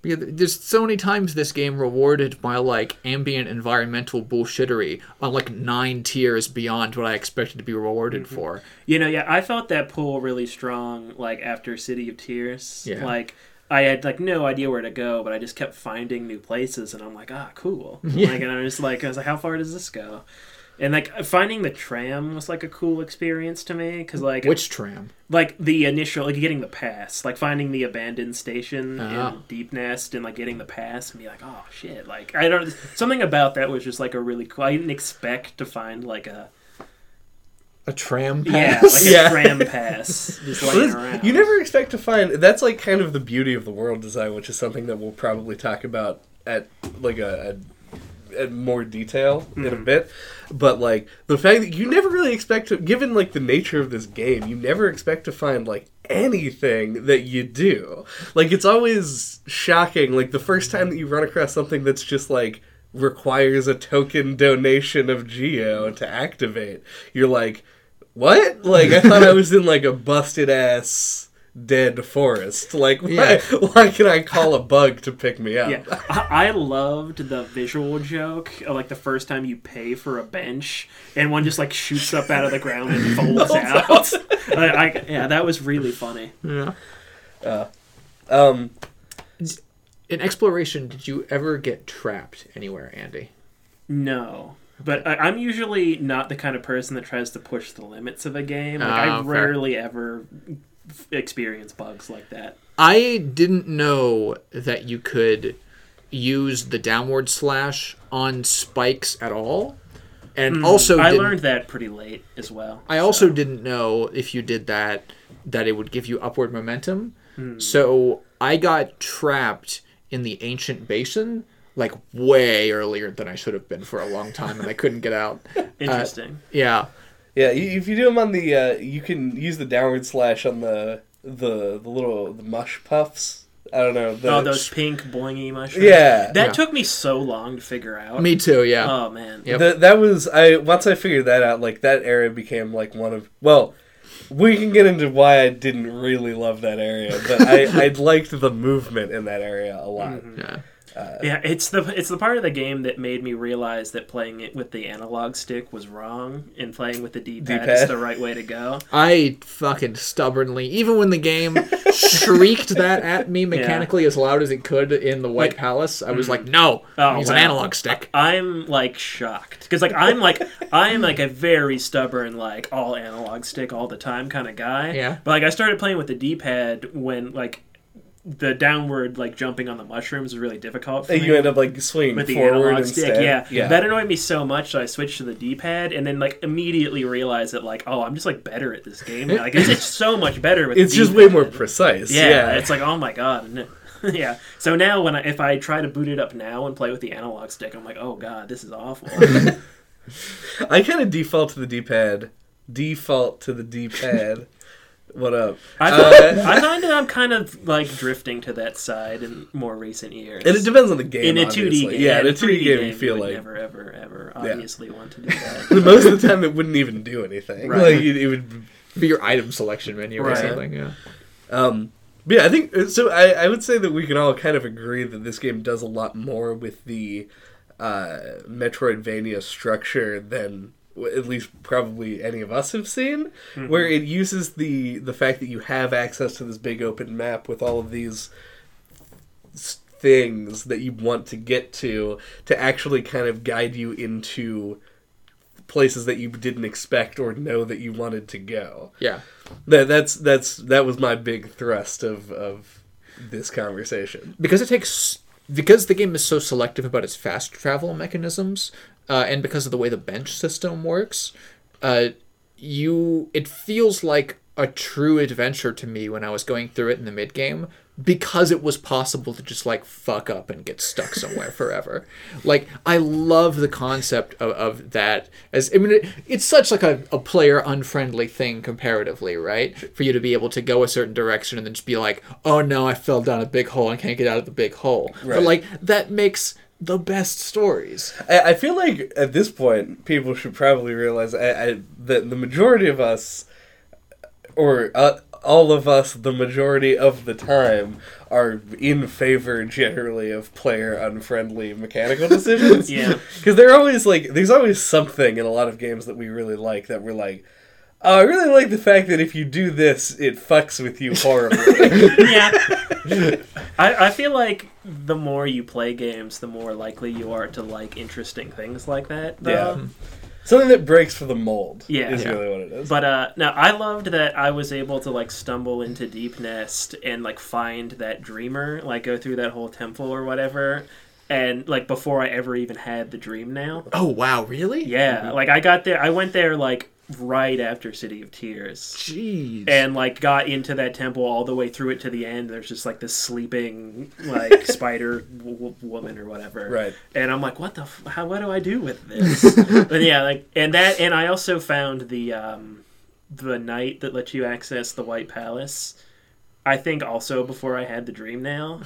Yeah, there's so many times this game rewarded my like ambient environmental bullshittery on like nine tiers beyond what I expected to be rewarded Mm-hmm. for. You know, yeah, I felt that pull really strong, like after City of Tears. Yeah. Like I had like no idea where to go, but I just kept finding new places, and I'm like, ah, cool. Yeah. Like, and I was like, I was like, how far does this go? And like finding the tram was like a cool experience to me because like Which tram? like the initial like getting the pass like finding the abandoned station Ah. in deep nest and like getting the pass and be like oh shit like i don't something about that was just like a really cool i didn't expect to find like a A tram yeah pass? like a Yeah. tram pass just laying around you never expect to find. That's like kind of the beauty of the world design, which is something that we'll probably talk about at like a. a at more detail in a mm-hmm. bit but like the fact that you never really expect to given like the nature of this game you never expect to find like anything that you do. Like it's always shocking like the first time that you run across something that's just like requires a token donation of geo to activate you're like what? Like i thought i was in like a busted ass dead forest like why, Yeah. why can i call a bug to pick me up yeah I, I loved the visual joke like the first time you pay for a bench and one just like shoots up out of the ground and folds out I, I, yeah that was really funny Yeah. um In exploration, did you ever get trapped anywhere, Andy? No. But I, I'm usually not the kind of person that tries to push the limits of a game. Like I Oh, fair. rarely ever f- experience bugs like that. I didn't know that you could use the downward slash on spikes at all. And also Hmm. I learned that pretty late as well. I also didn't know if you did that that it would give you upward momentum. Hmm. So I got trapped in the ancient basin like way earlier than I should have been for a long time and I couldn't get out. Interesting. Yeah. Yeah, if you do them on the, uh, you can use the downward slash on the the the little the mush puffs. I don't know. The, oh, those pink boingy mushrooms. Yeah. That Yeah. took me so long to figure out. Me too, yeah. Oh man. Yep. the- that was I once I figured that out. Like that area became like one of well. We can get into why I didn't really love that area, but I, I liked the movement in that area a lot. yeah. Uh, yeah, it's the it's the part of the game that made me realize that playing it with the analog stick was wrong and playing with the D-pad, is the right way to go. I fucking stubbornly, even when the game shrieked that at me mechanically as loud as it could in the White Palace, I was mm. like, no, Oh, use an analog stick. I'm like shocked because like I'm like I'm like a very stubborn like all analog stick all the time kind of guy. Yeah. But like I started playing with the D-pad when like the downward like jumping on the mushrooms is really difficult for And me. you end up like swinging with the forward analog instead. stick, yeah. yeah. That annoyed me so much that I switched to the D-pad, and then like immediately realized that like, oh, I'm just like better at this game. Like it's, it's so much better with. it's just way more precise. Yeah, Yeah, it's like oh my god. yeah. So now when I if I try to boot it up now and play with the analog stick, I'm like, oh god, this is awful. I kind of default to the D-pad. Default to the D-pad. What up? I Uh, find, I find that I'm kind of like drifting to that side in more recent years. and it depends on the game. in a 2D obviously. game, Yeah, in a 2D 2D game, you you feel like never, ever, ever Yeah. obviously want to do that. most of the time it wouldn't even do anything. Right. Like it, would. Be your item selection menu or something, yeah. Um, but yeah, I think so. I, I would say that we can all kind of agree that this game does a lot more with the uh, Metroidvania structure than at least probably any of us have seen, mm-hmm. where it uses the the fact that you have access to this big open map with all of these things that you want to get to to actually kind of guide you into places that you didn't expect or know that you wanted to go. Yeah. That that's that's that was my big thrust of of this conversation. because it takes because the game is so selective about its fast travel mechanisms uh, and because of the way the bench system works uh, you it feels like a true adventure to me when i was going through it in the mid game because it was possible to just like fuck up and get stuck somewhere forever. Like i love the concept of, of that as i mean it, it's such like a, a player unfriendly thing comparatively right? For you to be able to go a certain direction and then just be like oh no i fell down a big hole and can't get out of the big hole. Right. but like that makes the best stories I, I feel like at this point, people should probably realize I, I, that the majority of us, or uh, all of us, the majority of the time, are in favor generally of player unfriendly mechanical decisions. Yeah. because they're always like, there's always something in a lot of games that we really like that we're like. Oh, I really like the fact that if you do this, it fucks with you horribly. yeah. I, I feel like the more you play games, the more likely you are to like interesting things like that. Though. yeah, something that breaks for the mold. Yeah. is Yeah. really what it is. But uh no, I loved that I was able to like stumble into Deep Nest and like find that dreamer, like go through that whole temple or whatever. And like before I ever even had the Dream Nail. oh wow really Yeah. Like I got there I went there like right after City of Tears. jeez And like got into that temple all the way through it to the end. There's just like this sleeping like spider w- woman or whatever. Right. And I'm like, what the? F- how? What do I do with this? but yeah, like, and that, and I also found the um, the night that lets you access the White Palace. I think also before I had the Dream Nail.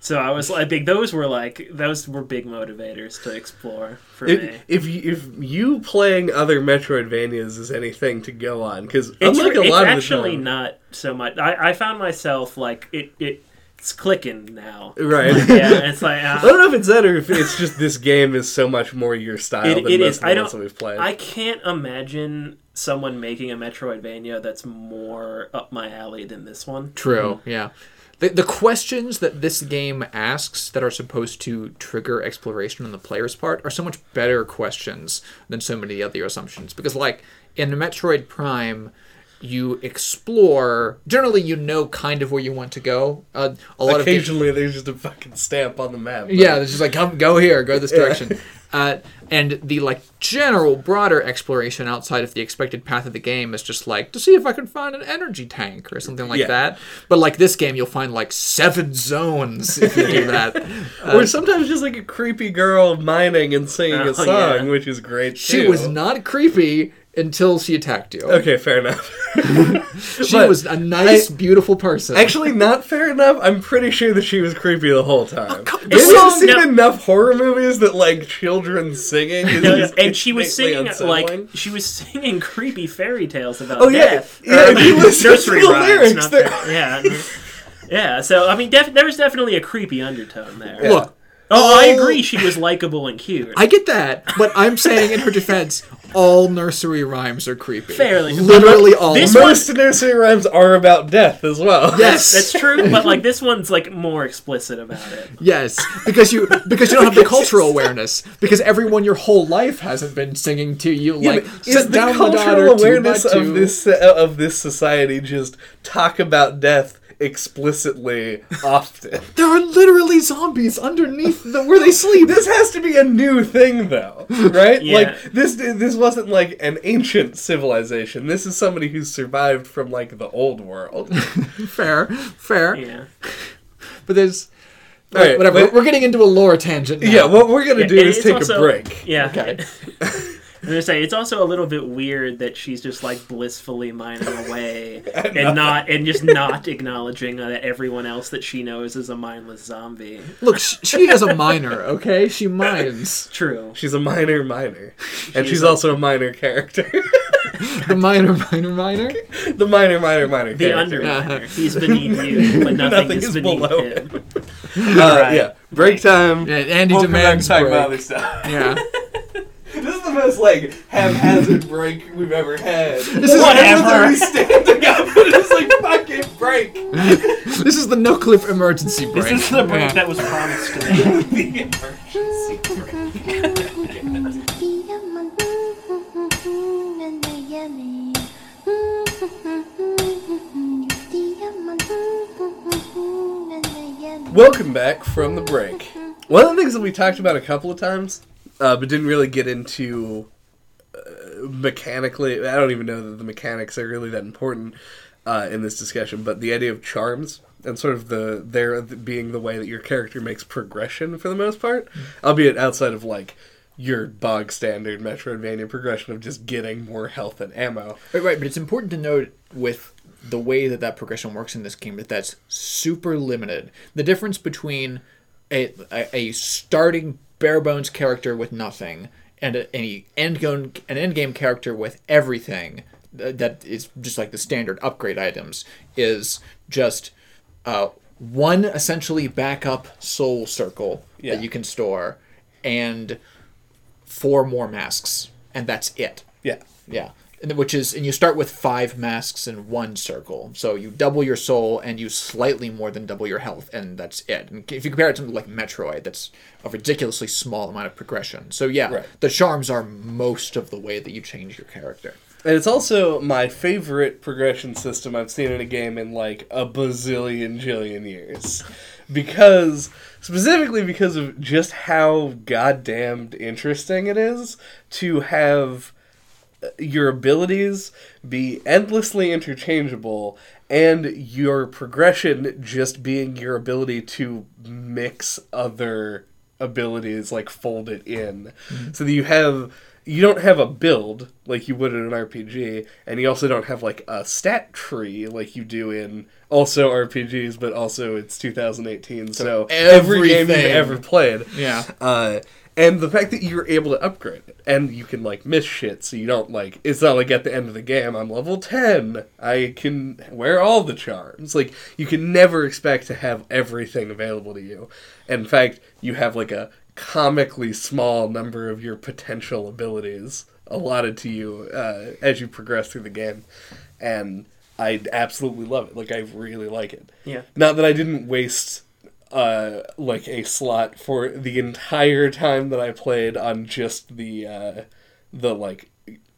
So I was, like, think those were like those were big motivators to explore for me. If, if you if you playing other Metroidvanias is anything to go on, because It's, unlike a it's lot of the actually time, not so much. I, I found myself like it, it it's clicking now. right? Yeah, it's like I uh, don't know if it's that or if it's just this game is so much more your style It- than it most is. of the I ones don't- that we've played. I can't imagine someone making a Metroidvania that's more up my alley than this one. True. Yeah. The, the questions that this game asks that are supposed to trigger exploration on the player's part are so much better questions than so many other assumptions. Because, like, in Metroid Prime, you explore. Generally, you know kind of where you want to go. Uh, a lot of Occasionally, there's just a fucking stamp on the map. yeah, it's just like come go here, go this direction. Uh, and the like general broader exploration outside of the expected path of the game is just like to see if I can find an energy tank or something like Yeah. that. But like this game, you'll find like seven zones if you do that. Uh, or sometimes just like a creepy girl mining and singing Oh, a song, yeah. which is great. she too. was not creepy until she attacked you. Okay, fair enough. she but was a nice, beautiful person. Actually, not fair enough. I'm pretty sure that she was creepy the whole time. Oh, come- Maybe the I've song- seen no. enough horror movies that like children singing is No, just and she was completely singing like she was singing creepy fairy tales about Oh, yeah. death. Yeah, Or, if you listen to nursery rhymes, lyrics, not they're- fa- yeah, yeah. So I mean, def- there was definitely a creepy undertone there. Yeah. Look, Oh, I agree. She was likable and cute. I get that, but I'm saying in her defense, all nursery rhymes are creepy. Fairly. literally all. This Mo- one- Most nursery rhymes are about death as well. Yes. That's true, but like this one's like more explicit about it. Yes, because you because you don't have the cultural awareness. Because everyone your whole life hasn't been singing to you Yeah, like but sit is the down, my daughter, cultural two awareness of this uh, of this society just talk about death explicitly often? There are literally zombies underneath the, where they sleep. This has to be a new thing, though, right? Yeah. Like this. This wasn't like an ancient civilization. This is somebody who's survived from like the old world. fair, fair. Yeah. But there's All right, whatever. but- We're getting into a lore tangent. Now. yeah, what we're gonna Yeah, do and is take also- a break. Yeah. Okay. I'm gonna say it's also a little bit weird that she's just like blissfully mining away and not and just not acknowledging that everyone else that she knows is a mindless zombie. Look, she is a miner. Okay, she mines. True. She's a minor minor, and She's she's a- also a minor character. The minor, miner, miner. the minor minor minor The character. underminer. He's beneath you, but nothing, Nothing is is beneath below him. Uh, Right. Yeah, break time. Yeah, Andy We'll come back demands to talk break. about other stuff. Yeah. This most like haphazard break we've ever had. This is Whatever. Everyone's standing up and it's like fucking break. This is the no clip emergency break. This is the break that was promised to me. the emergency break. Welcome back from the break. One of the things that we talked about a couple of times, uh, but didn't really get into uh, mechanically. I don't even know that the mechanics are really that important uh, in this discussion. But the idea of charms and sort of the there being the way that your character makes progression for the most part, albeit outside of like your bog standard Metroidvania progression of just getting more health and ammo. Right, right, but it's important to note with the way that that progression works in this game that that's super limited. The difference between a, a, a starting bare bones character with nothing and a, a end game, an end game character with everything that is just like the standard upgrade items is just uh, one essentially backup soul circle Yeah. that you can store and four more masks and that's it. Yeah. Yeah. And which is and you start with five masks in one circle. So you double your soul and you slightly more than double your health, and that's it. And if you compare it to something like Metroid, that's a ridiculously small amount of progression. So yeah, Right. the charms are most of the way that you change your character. And it's also my favorite progression system I've seen in a game in like a bazillion jillion years. Because, specifically because of just how goddamned interesting it is to have your abilities be endlessly interchangeable and your progression just being your ability to mix other abilities like fold it in. So that you have you don't have a build like you would in an RPG and you also don't have like a stat tree like you do in also RPGs but also it's 2018 so, every game you've ever played. Yeah. uh, and the fact that you're able to upgrade it and you can like miss shit so you don't like it's not like at the end of the game i'm level 10 i can wear all the charms. Like you can never expect to have everything available to you. In fact you have like a comically small number of your potential abilities allotted to you uh, as you progress through the game. And i absolutely love it. Like i really like it. Yeah. not that I didn't waste uh like a slot for the entire time that I played on just the uh the like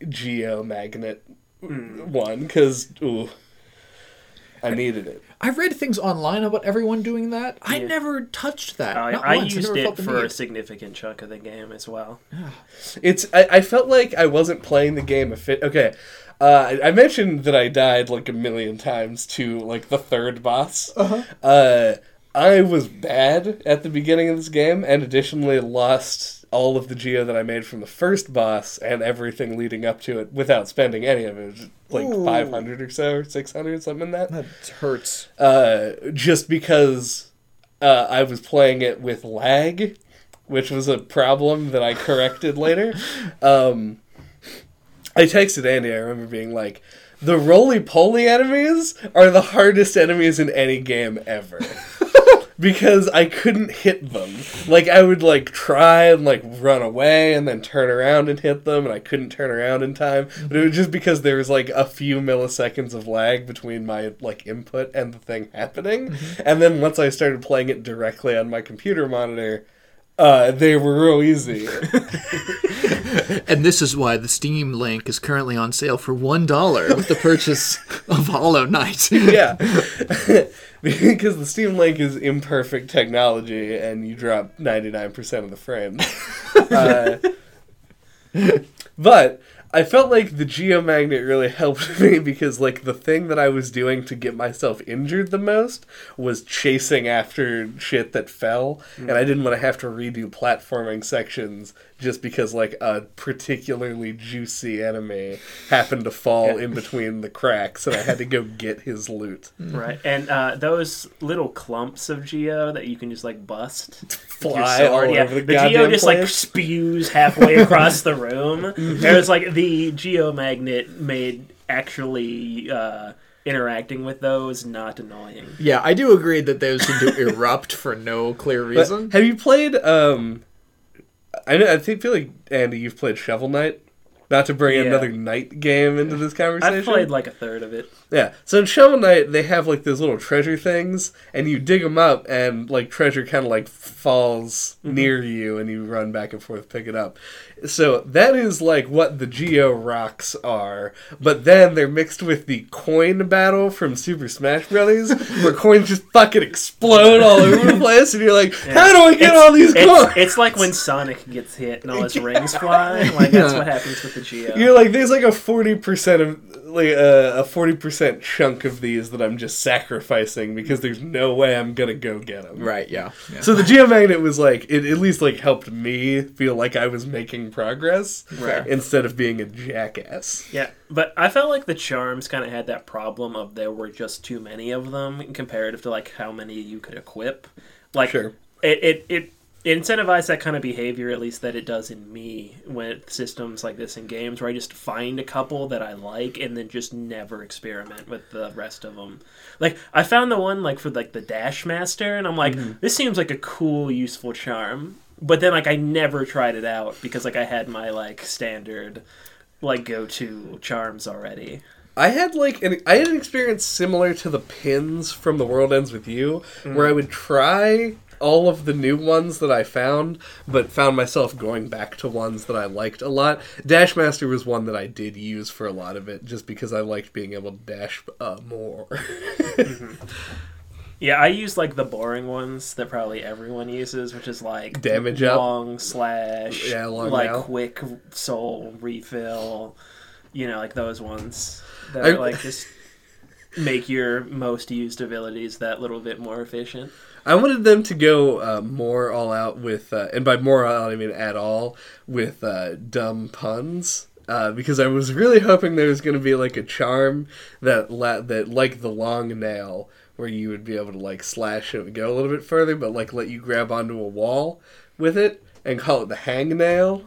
geo geomagnet one cuz ooh I needed it. I read things online about everyone doing that. I never touched that. I, I once. used never it felt the for a significant chunk of the game as well. It's I, I felt like I wasn't playing the game a fit. Okay. Uh, I- I mentioned that I died like a million times to like the third boss. Uh-huh. Uh, I was bad at the beginning of this game, and additionally lost all of the geo that I made from the first boss and everything leading up to it without spending any of it. It was just, like Ooh. five hundred or so, or six hundred, something in that That hurts. uh, just because uh, I was playing it with lag, which was a problem that I corrected later. Um, I texted Andy. I remember being like, "The roly poly enemies are the hardest enemies in any game ever." Because I couldn't hit them. Like I would like try and like run away and then turn around and hit them and I couldn't turn around in time. But it was just because there was like a few milliseconds of lag between my like input and the thing happening. And then once I started playing it directly on my computer monitor, uh, they were real easy. And this is why the Steam link is currently on sale for one dollar with the purchase of Hollow Knight. yeah. because the Steam Link is imperfect technology and you drop 99% of the frames. uh, but I felt like the geomagnet really helped me because like the thing that I was doing to get myself injured the most was chasing after shit that fell and I didn't want to have to redo platforming sections just because like a particularly juicy enemy happened to fall in between the cracks and I had to go get his loot. Right. And uh, those little clumps of geo that you can just like bust. with your Fly all sword, yeah, over the the geo just like spews halfway across the room. There's like the geomagnet made actually uh, interacting with those not annoying. Yeah, I do agree that those seem to erupt for no clear But reason. have you played um I know, I think feel like Andy, you've played Shovel Knight. Not to bring Yeah. another knight game into this conversation. I've played like a third of it. Yeah. So in Shovel Knight, they have like those little treasure things, and you dig them up, and like treasure kind of like falls mm-hmm. near you, and you run back and forth, pick it up. So that is like what the Geo rocks are, but then they're mixed with the coin battle from Super Smash Brothers, where coins just fucking explode all over the place, and you're like, how do I get all these It's, coins? it's like when Sonic gets hit and all his rings fly. Like that's Yeah. what happens with the Geo. You're like, there's like a forty percent of like a forty percent chunk of these that I'm just sacrificing because there's no way I'm gonna go get them. Right. Yeah. yeah. So the geomagnet was like it at least like helped me feel like I was making progress Right. instead of being a jackass. Yeah, but I felt like the charms kind of had that problem of there were just too many of them comparative to like how many you could equip. Like Sure. it it it incentivized that kind of behavior at least that it does in me with systems like this in games where I just find a couple that I like and then just never experiment with the rest of them. Like I found the one like for like the dash master and I'm like mm-hmm. this seems like a cool useful charm. But then like I never tried it out because like I had my like standard like go to charms already. I had like an I had an experience similar to the pins from The World Ends with You, where mm-hmm. I would try all of the new ones that I found, but found myself going back to ones that I liked a lot. Dashmaster was one that I did use for a lot of it, just because I liked being able to dash uh, more. Yeah, I use like the boring ones that probably everyone uses, which is like Damage up. long slash, Yeah, long like nail. quick soul refill. You know, like those ones that I- are like just make your most used abilities that little bit more efficient. I wanted them to go uh, more all out with, uh, and by more all out I mean at all, with uh, dumb puns. Uh, because I was really hoping there was going to be like a charm that la- that like the long nail, where you would be able to like slash it and go a little bit further, but like let you grab onto a wall with it and call it the hang nail.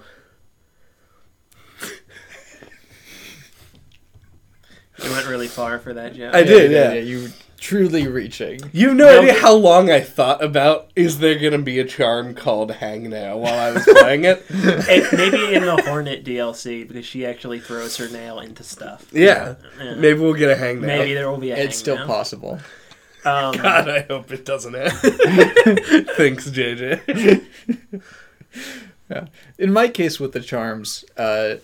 You went really far for that, Joe. I did, yeah. You truly reaching. You have no, No, idea how long I thought about is there going to be a charm called hang nail while I was playing it. It- maybe in the Hornet DLC because she actually throws her nail into stuff. Yeah. Yeah. Maybe we'll get a hang nail. Maybe there will be a. It's still hangnail. possible. Um, God, I hope it doesn't happen. Thanks, JJ. Yeah. In my case with the charms, uh,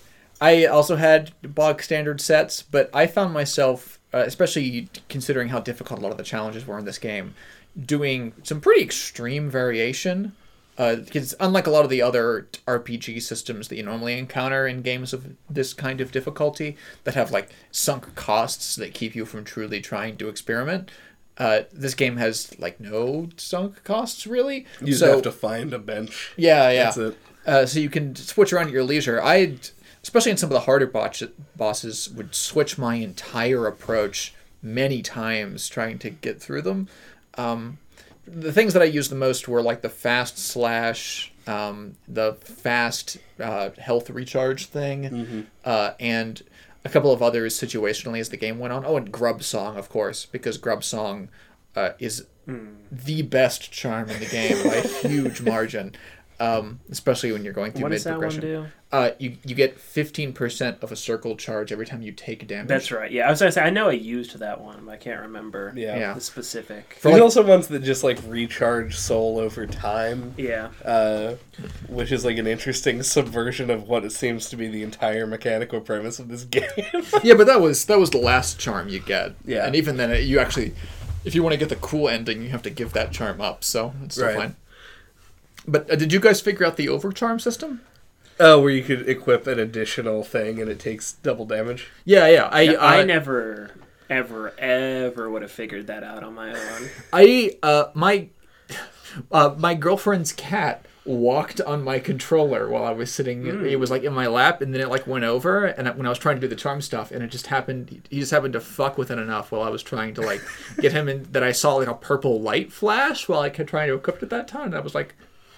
I also had bog standard sets, but I found myself, uh, especially considering how difficult a lot of the challenges were in this game, doing some pretty extreme variation. Uh, because unlike a lot of the other RPG systems that you normally encounter in games of this kind of difficulty, that have like sunk costs that keep you from truly trying to experiment, uh, this game has like no sunk costs really. You just so, have to find a bench. yeah, yeah. That's it. Uh, so you can switch around at your leisure. I, especially in some of the harder botch- bosses, would switch my entire approach many times trying to get through them. Um, the things that I used the most were like the fast slash, um, the fast uh, health recharge thing, uh, and a couple of others situationally as the game went on. Oh, and Grub Song, of course, because Grub Song uh, is the best charm in the game by a huge margin. Um, especially when you're going through What mid does that one progression. do? Uh, you you get fifteen percent of a circle charge every time you take damage. That's right. Yeah, I was gonna say I know I used that one, but I can't remember Yeah. Yeah. the specific. For There's like- also ones that just like recharge soul over time, Yeah, uh, which is like an interesting subversion of what it seems to be the entire mechanical premise of this game. yeah, but that was that was the last charm you get. Yeah. and even then, it, you actually, if you want to get the cool ending, you have to give that charm up. So it's still Right. fine. But uh, did you guys figure out the overcharm system? oh, where you could equip an additional thing and it takes double damage. Yeah, yeah. I I uh, never, ever, ever would have figured that out on my own. I uh my uh my girlfriend's cat walked on my controller while I was sitting. It was like in my lap, and then it like went over. And when I was trying to do the charm stuff, and it just happened. He just happened to fuck with it enough while I was trying to like get him in. That I saw like a purple light flash while I kept trying to equip it that time. And I was like,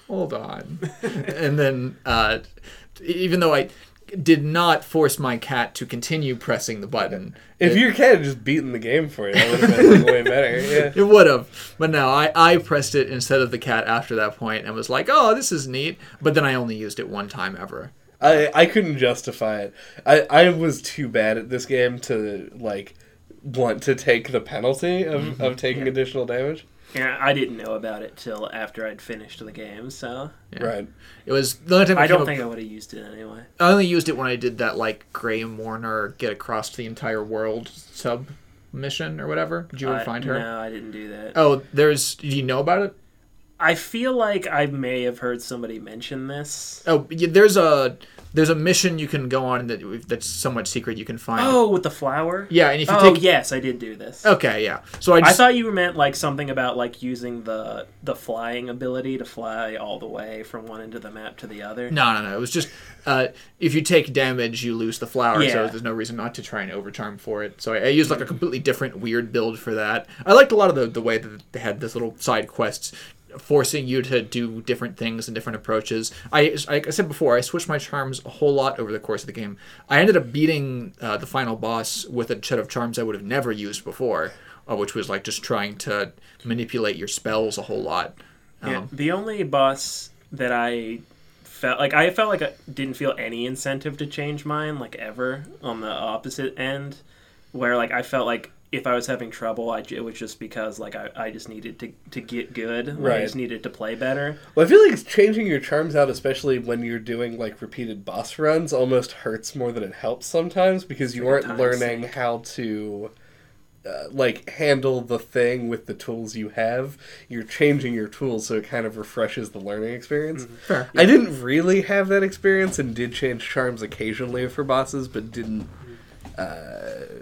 hold on. and then uh, even though I did not force my cat to continue pressing the button. If it, your cat had just beaten the game for you, that would have been way better. Yeah. it would have, but no, I, I pressed it instead of the cat after that point and was like, oh, this is neat. But then I only used it one time ever. I, I couldn't justify it. I, I was too bad at this game to like want to take the penalty of, of taking Yeah. additional damage. Yeah, I didn't know about it till after I'd finished the game, so Yeah. Right. It was the only time it I don't up- think I would have used it anyway. I only used it when I did that like Grey Mourner get across the entire world sub mission or whatever. Did you ever I- find her? No, I didn't do that. Oh, there's. Do you know about it? I feel like I may have heard somebody mention this. Oh, yeah, there's a there's a mission you can go on that that's somewhat secret. You can find. Oh, with the flower? Yeah, and if you Oh, take. yes, I did do this. Okay, yeah. So I I thought you meant like something about like using the the flying ability to fly all the way from one end of the map to the other. no, no, no. It was just uh, if you take damage, you lose the flower. So there's no reason not to try and overcharm for it. So I, I used like a completely different weird build for that. I liked a lot of the the way that they had this little side quests forcing you to do different things and different approaches. I, like I said before, I switched my charms a whole lot over the course of the game. I ended up beating uh, the final boss with a set of charms I would have never used before, uh, which was like just trying to manipulate your spells a whole lot. Um, Yeah, the only boss that I felt like I felt like I didn't feel any incentive to change mine like ever on the opposite end, where like I felt like if I was having trouble, I, it was just because like I, I just needed to, to get good. Like, I just needed to play better. Well, I feel like changing your charms out, especially when you're doing like repeated boss runs, almost hurts more than it helps sometimes because you Like aren't learning sink. how to uh, like handle the thing with the tools you have. You're changing your tools, so it kind of refreshes the learning experience. Fair. I didn't really have that experience and did change charms occasionally for bosses, but didn't. Uh,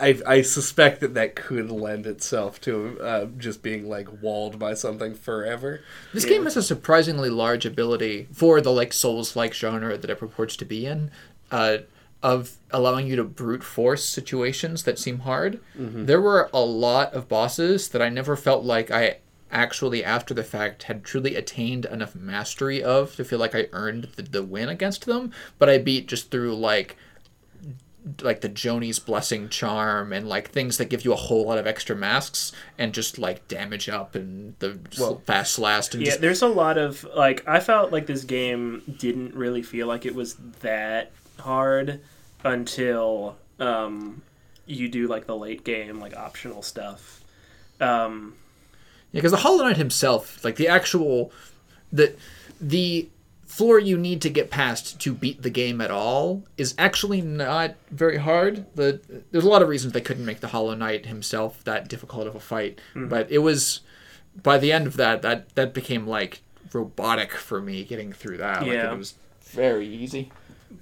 I I suspect that that could lend itself to uh, just being like walled by something forever. This Yeah. game has a surprisingly large ability for the like Souls-like genre that it purports to be in, uh, of allowing you to brute force situations that seem hard. There were a lot of bosses that I never felt like I actually, after the fact, had truly attained enough mastery of to feel like I earned the, the win against them. But I beat just through like like the Joni's blessing charm and like things that give you a whole lot of extra masks and just like damage up and the Well, fast last and Yeah, just there's a lot of like I felt like this game didn't really feel like it was that hard until um, you do like the late game like optional stuff. Um, Yeah, because the Hollow Knight himself, like the actual, the the floor you need to get past to beat the game at all is actually not very hard. The there's a lot of reasons they couldn't make the Hollow Knight himself that difficult of a fight, but it was by the end of that that that became like robotic for me getting through that. Like, Yeah. it was very easy.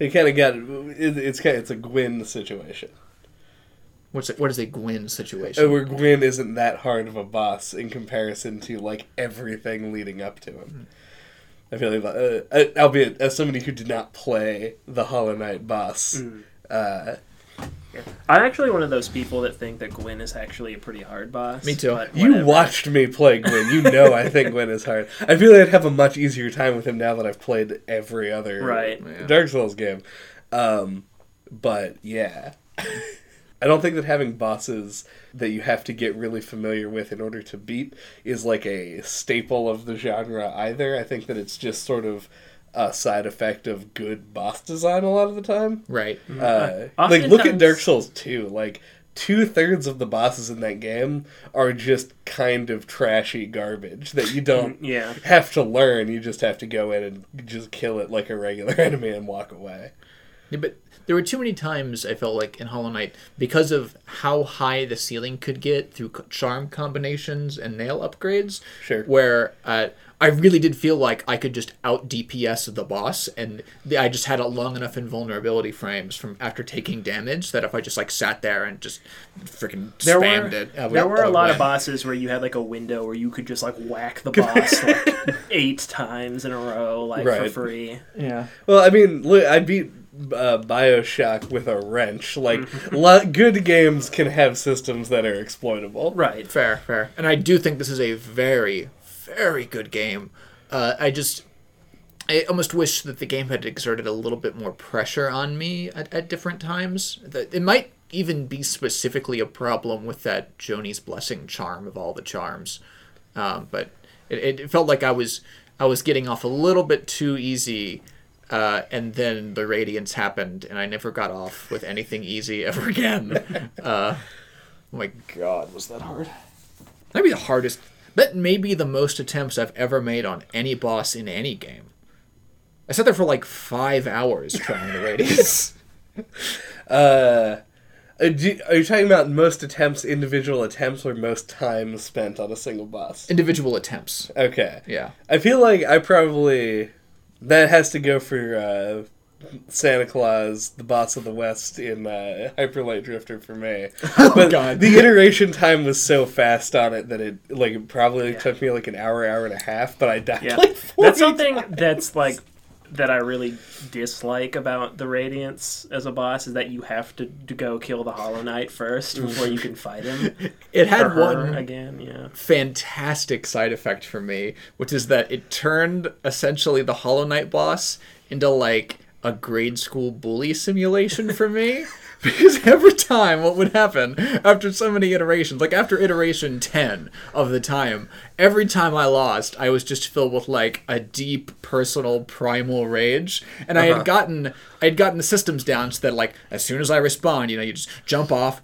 It kind of got it, it's kind it's a Gwyn situation What's it, what is a Gwyn Uh, situation? where Gwyn isn't that hard of a boss in comparison to like everything leading up to him. I feel like, uh, uh, albeit as somebody who did not play the Hollow Knight boss, uh, I'm actually one of those people that think that Gwyn is actually a pretty hard boss. Me too. you watched me play Gwyn. You know I think Gwyn is hard. I feel like I'd have a much easier time with him now that I've played every other Right. Yeah. Dark Souls game. Um, but yeah. I don't think that having bosses that you have to get really familiar with in order to beat is like a staple of the genre either. I think that it's just sort of a side effect of good boss design a lot of the time. right. Uh, like look at Oftentimes- Dark Souls 2. Like two thirds of the bosses in that game are just kind of trashy garbage that you don't Yeah. have to learn. You just have to go in and just kill it like a regular enemy and walk away. Yeah, but there were too many times I felt like in Hollow Knight because of how high the ceiling could get through charm combinations and nail upgrades. Sure. Where uh, I really did feel like I could just out DPS the boss, and the, I just had a long enough invulnerability frames from after taking damage that if I just like sat there and just freaking There spammed were, it, I would- there were I a would lot of bosses where you had like a window where you could just like whack the boss like eight times in a row like for free. Yeah. Well, I mean, look, I beat uh, Bioshock with a wrench. Like, lo- good games can have systems that are exploitable. Right. Fair, fair. And I do think this is a very, very good game. Uh, I just, I almost wish that the game had exerted a little bit more pressure on me at, at different times. That it might even be specifically a problem with that Joni's blessing charm of all the charms, um, but it, it felt like I was I was getting off a little bit too easy. Uh, and then the radiance happened, and I never got off with anything easy ever again. uh, oh my god, was that hard? Maybe the hardest. That may be the most attempts I've ever made on any boss in any game. I sat there for like five hours trying the Radiance. Uh, uh, are you talking about most attempts, individual attempts, or most time spent on a single boss? Individual attempts. Okay. Yeah. I feel like I probably that has to go for uh, Santa Claus, the boss of the West in uh, Hyper Light Drifter for me. but God. the iteration time was so fast on it that it like it probably took me like an hour, hour and a half. But I died Yeah, like 40 that's something that's like that I really dislike about the Radiance as a boss is that you have to, to go kill the Hollow Knight first before you can fight him. It had one again, yeah. fantastic side effect for me, which is that it turned essentially the Hollow Knight boss into like a grade school bully simulation for me. Because every time, what would happen after so many iterations, like after iteration 10 of the time, every time I lost, I was just filled with like a deep personal primal rage. And I Uh-huh. had gotten I had gotten the systems down so that like as soon as I respond, you know, you just jump off,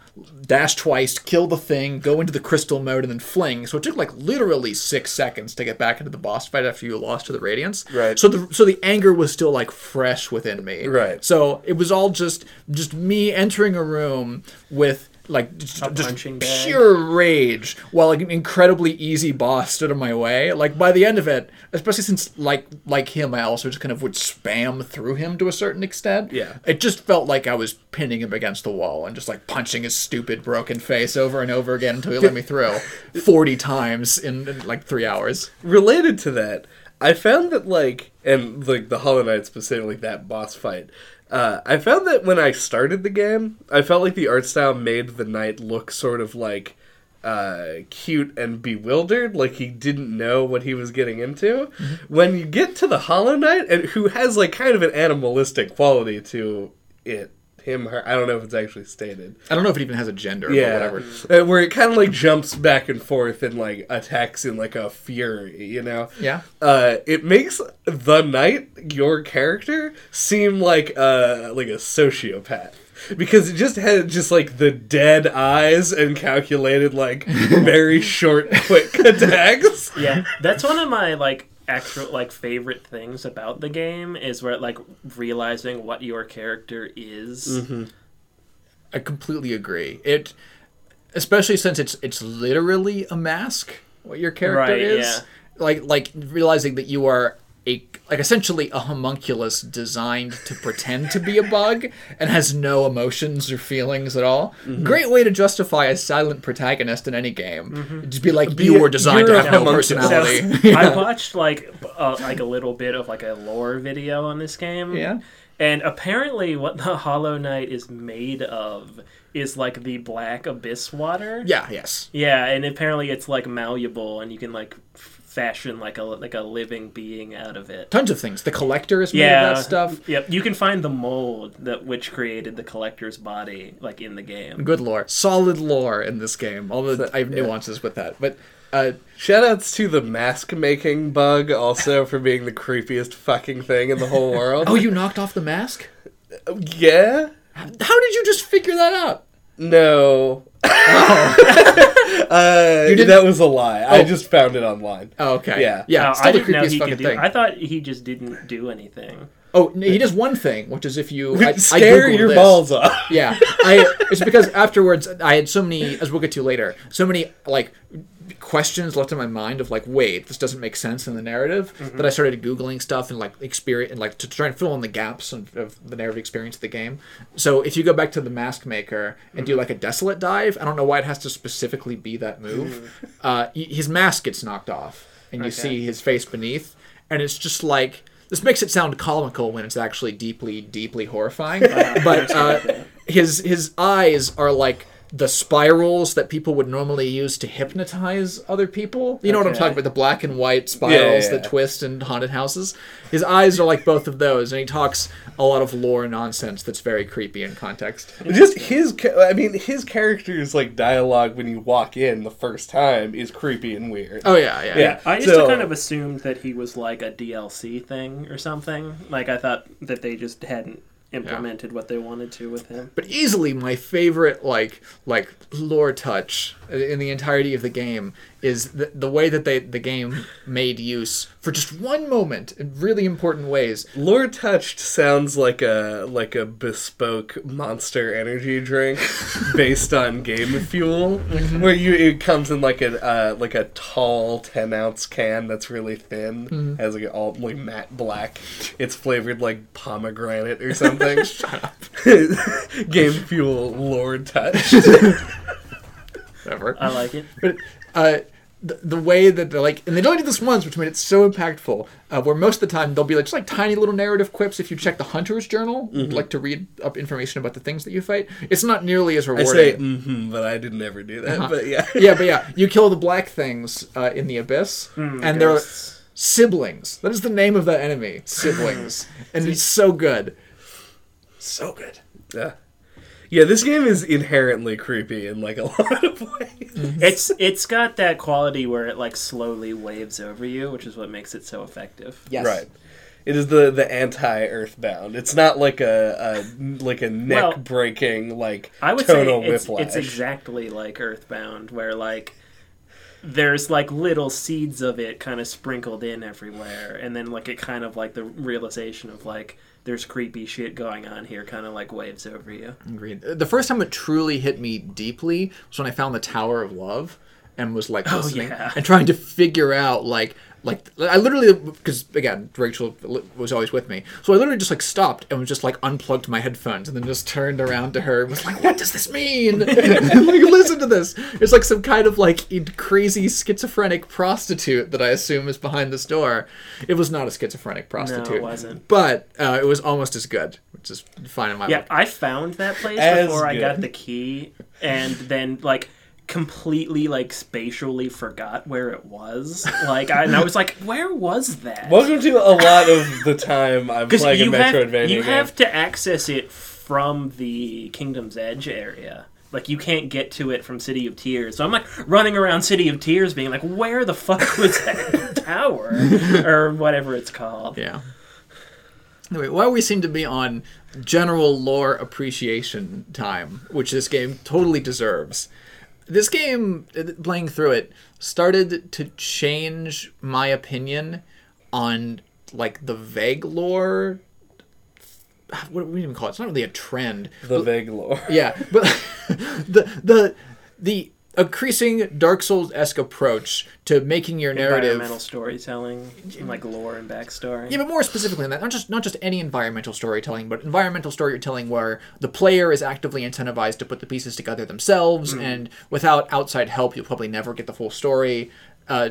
dash twice, kill the thing, go into the crystal mode, and then fling. So it took like literally six seconds to get back into the boss fight after you lost to the Radiance. Right. So the so the anger was still like fresh within me. Right. So it was all just just me entering a room with like just, just pure rage while like an incredibly easy boss stood in my way. Like by the end of it, especially since like like him, I also just kind of would spam through him to a certain extent. Yeah. It just felt like I was pinning him against the wall and just like punching his stupid broken face over and over again until he let me through forty times in, in like three hours. related to that, I found that like, and like the Hollow Knight specifically, that boss fight. Uh, I found that when I started the game, I felt like the art style made the knight look sort of like uh, cute and bewildered, like he didn't know what he was getting into. When you get to the Hollow Knight, and who has like kind of an animalistic quality to it, him, her, I don't know if it's actually stated. I don't know if it even has a gender Yeah, or whatever. Uh, where it kind of like jumps back and forth and like attacks in like a fury, you know. Yeah. Uh, it makes the knight, your character, seem like a like a sociopath because it just had just like the dead eyes and calculated like very short, quick attacks. Yeah, that's one of my like actual like favorite things about the game is where like realizing what your character is. Mm-hmm. I completely agree. It, especially since it's it's literally a mask. What your character Right, is, yeah. like like realizing that you are a like essentially a homunculus designed to pretend to be a bug and has no emotions or feelings at all. Mm-hmm. Great way to justify a silent protagonist in any game. Just be like Be you a- were designed to you're a have no homunculus. So personality. I watched like uh, like a little bit of like a lore video on this game. Yeah. And apparently, what the Hollow Knight is made of is like the black abyss water. yeah. Yes. Yeah, and apparently it's like malleable, and you can like f- fashion like a like a living being out of it. Tons of things. The collector is made Yeah, of that stuff. Yep, you can find the mold that which created the collector's body, like in the game. Good lore. Solid lore in this game. Although I have nuances with that. But uh, Shoutouts to the mask making bug also for being the creepiest fucking thing in the whole world. oh, you knocked off the mask? yeah. How did you just figure that out? No. uh, You didn't- that was a lie. I Oh. just found it online. Oh, okay. Yeah. Yeah. Uh, still I the didn't know he fucking could do. thing. I thought he just didn't do anything. Oh, he does one thing, which is if you I, I Scare Googled your this. balls off. Yeah, I. It's because afterwards I had so many, as we'll get to later, so many like questions left in my mind of like, wait, this doesn't make sense in the narrative. That I started googling stuff and like experience and like to try and fill in the gaps of, of the narrative experience of the game. So if you go back to the Mask Maker and do like a desolate dive, I don't know why it has to specifically be that move. Uh, his mask gets knocked off, and you Okay. see his face beneath, and it's just like. This makes it sound comical when it's actually deeply, deeply horrifying. but uh, his his eyes are like the spirals that people would normally use to hypnotize other people. You know what I'm talking about? The black and white spirals yeah, that yeah. twist in haunted houses. His eyes are like both of those, and he talks a lot of lore nonsense that's very creepy in context. Just his, I mean, his character's like dialogue when you walk in the first time is creepy and weird. Oh yeah, yeah, Yeah. I used So- to kind of assumed that he was like a DLC thing or something. Like I thought that they just hadn't implemented what they wanted to with him. But easily my favorite like like lore touch in the entirety of the game is the, the way that they the game made use for just one moment in really important ways. Lore Touched sounds like a like a bespoke Monster Energy drink based on Game Fuel, where you it comes in like a uh, like a tall ten ounce can that's really thin, has like all like matte black. It's flavored like pomegranate or something. Shut up. Game Fuel Lore Touched. Whatever. I like it. But uh, the, the way that they're like, and they only did this once, which made it so impactful. Uh, where most of the time they'll be like just like tiny little narrative quips. If you check the Hunter's Journal, like to read up information about the things that you fight, it's not nearly as rewarding. I rewarding. say mm-hmm, but I didn't ever do that. But yeah. yeah, but yeah, you kill the black things uh, in the abyss, and they're siblings. That is the name of that enemy, siblings, and it's so good, so good. Yeah. Yeah, this game is inherently creepy in like a lot of ways. Mm-hmm. It's it's got that quality where it like slowly waves over you, which is what makes it so effective. Yes, Right. It is the the anti Earthbound. It's not like a, a like a neck Well, breaking like I would say it's, whiplash. it's exactly like Earthbound, where like there's like little seeds of it kind of sprinkled in everywhere, and then like it kind of like the realization of like there's creepy shit going on here, kind of like waves over you. Agreed. The first time it truly hit me deeply was when I found the Tower of Love and was like oh, listening yeah. and trying to figure out like like I literally because again Rachel was always with me, so I literally just like stopped and was just like unplugged my headphones and then just turned around to her and was like, "What does this mean?" like, listen to this. It's like some kind of like crazy schizophrenic prostitute that I assume is behind this door. It was not a schizophrenic prostitute. No, it wasn't. But uh, it was almost as good, which is fine in my Yeah, book. I found that place As before I got the key, and then like completely like spatially forgot where it was. Like, I, and I was like, where was that? Welcome to a lot of the time I'm Because playing a you have Metroidvania you game. have to access it from the Kingdom's Edge area. Like you can't get to it from City of Tears. So I'm like running around City of Tears, being like, "Where the fuck was that tower or whatever it's called?" Yeah. Anyway, while we seem to be on general lore appreciation time, which this game totally deserves, this game, playing through it, started to change my opinion on like the vague lore. What do we even call it? It's not really a trend. the vague lore. Yeah, but the the the increasing Dark Souls esque approach to making your narrative Environmental storytelling, and, like lore and backstory. Yeah, but more specifically than that, not just not just any environmental storytelling, but environmental storytelling where the player is actively incentivized to put the pieces together themselves, and without outside help, you'll probably never get the full story. Uh,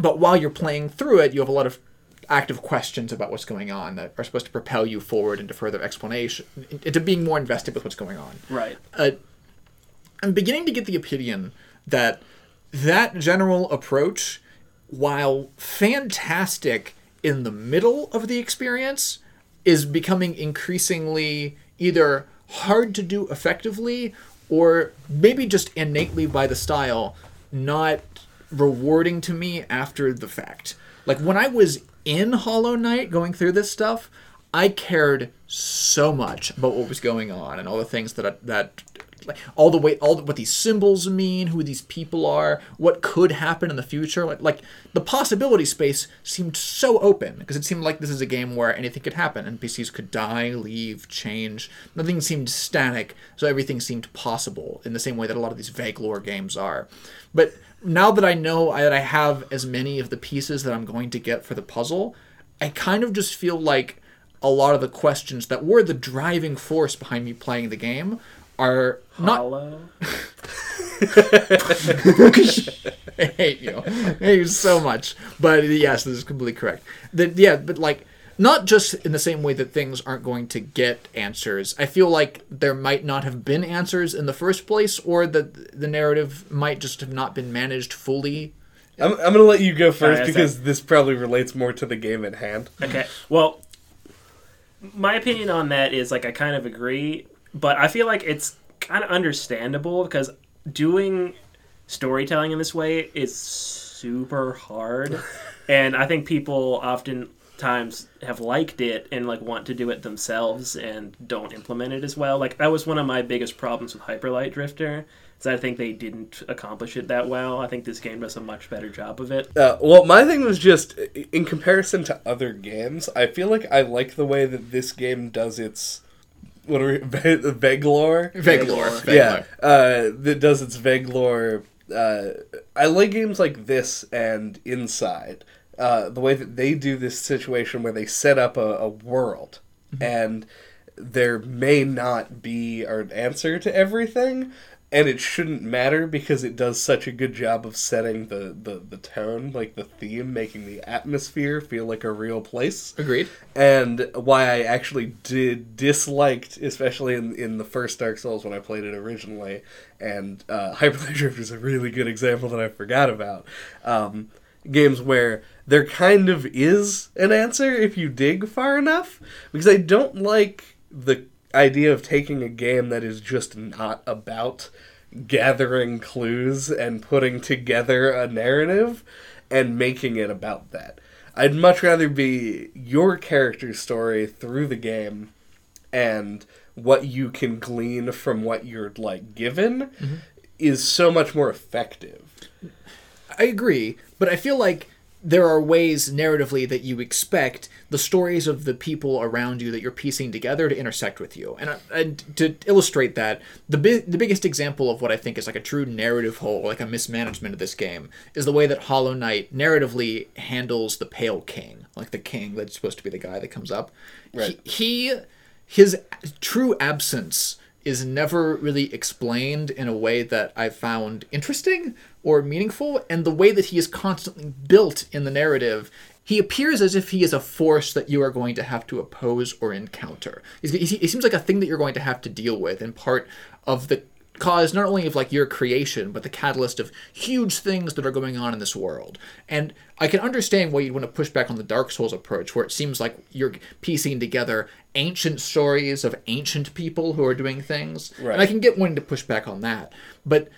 but while you're playing through it, you have a lot of active questions about what's going on that are supposed to propel you forward into further explanation, into being more invested with what's going on Right. uh, I'm beginning to get the opinion that that general approach, while fantastic in the middle of the experience, is becoming increasingly either hard to do effectively or maybe just innately by the style not rewarding to me after the fact. Like when I was in Hollow Knight going through this stuff, I cared so much about what was going on and all the things that I, that like all the way all the, what these symbols mean, who these people are, what could happen in the future. Like like the possibility space seemed so open because it seemed like this is a game where anything could happen. NPCs could die, leave, change. Nothing seemed static, so everything seemed possible in the same way that a lot of these vague lore games are. But now that I know that I have as many of the pieces that I'm going to get for the puzzle, I kind of just feel like a lot of the questions that were the driving force behind me playing the game are not Hollow. I hate you. I hate you so much. But yes, this is completely correct. The, yeah, but like not just in the same way that things aren't going to get answers. I feel like there might not have been answers in the first place, or that the narrative might just have not been managed fully. I'm, I'm gonna let you go first Alright, because this probably relates more to the game at hand. Okay. Well, my opinion on that is like I kind of agree, but I feel like it's kind of understandable because doing storytelling in this way is super hard, and I think people oftentimes have liked it and like want to do it themselves and don't implement it as well. Like that was one of my biggest problems with Hyper Light Drifter. Is I think they didn't accomplish it that well. I think this game does a much better job of it. Uh, well, my thing was just in comparison to other games. I feel like I like the way that this game does its what are we, Veglore? Veglore. Yeah, uh, that does its Veglore. Uh, I like games like this and Inside. Uh, the way that they do this situation where they set up a, a world and there may not be an answer to everything and it shouldn't matter because it does such a good job of setting the, the, the tone like the theme making the atmosphere feel like a real place Agreed. and why I actually did disliked, especially in in the first Dark Souls when I played it originally, and uh, Hyper Light Drifter is a really good example that I forgot about. Um, games where there kind of is an answer if you dig far enough, because I don't like the idea of taking a game that is just not about gathering clues and putting together a narrative and making it about that. I'd much rather be your character's story through the game and what you can glean from what you're like given mm-hmm. is so much more effective. I agree, but I feel like there are ways narratively that you expect the stories of the people around you that you're piecing together to intersect with you. And, uh, and to illustrate that, the big, the biggest example of what I think is like a true narrative hole, like a mismanagement of this game, is the way that Hollow Knight narratively handles the Pale King, like the king that's supposed to be the guy that comes up. Right. He, he his true absence is never really explained in a way that I found interesting or meaningful, and the way that he is constantly built in the narrative. He appears as if he is a force that you are going to have to oppose or encounter. He seems like a thing that you're going to have to deal with, and part of the cause not only of like your creation, but the catalyst of huge things that are going on in this world. And I can understand why you'd want to push back on the Dark Souls approach, where it seems like you're piecing together ancient stories of ancient people who are doing things. Right. And I can get wanting to push back on that. But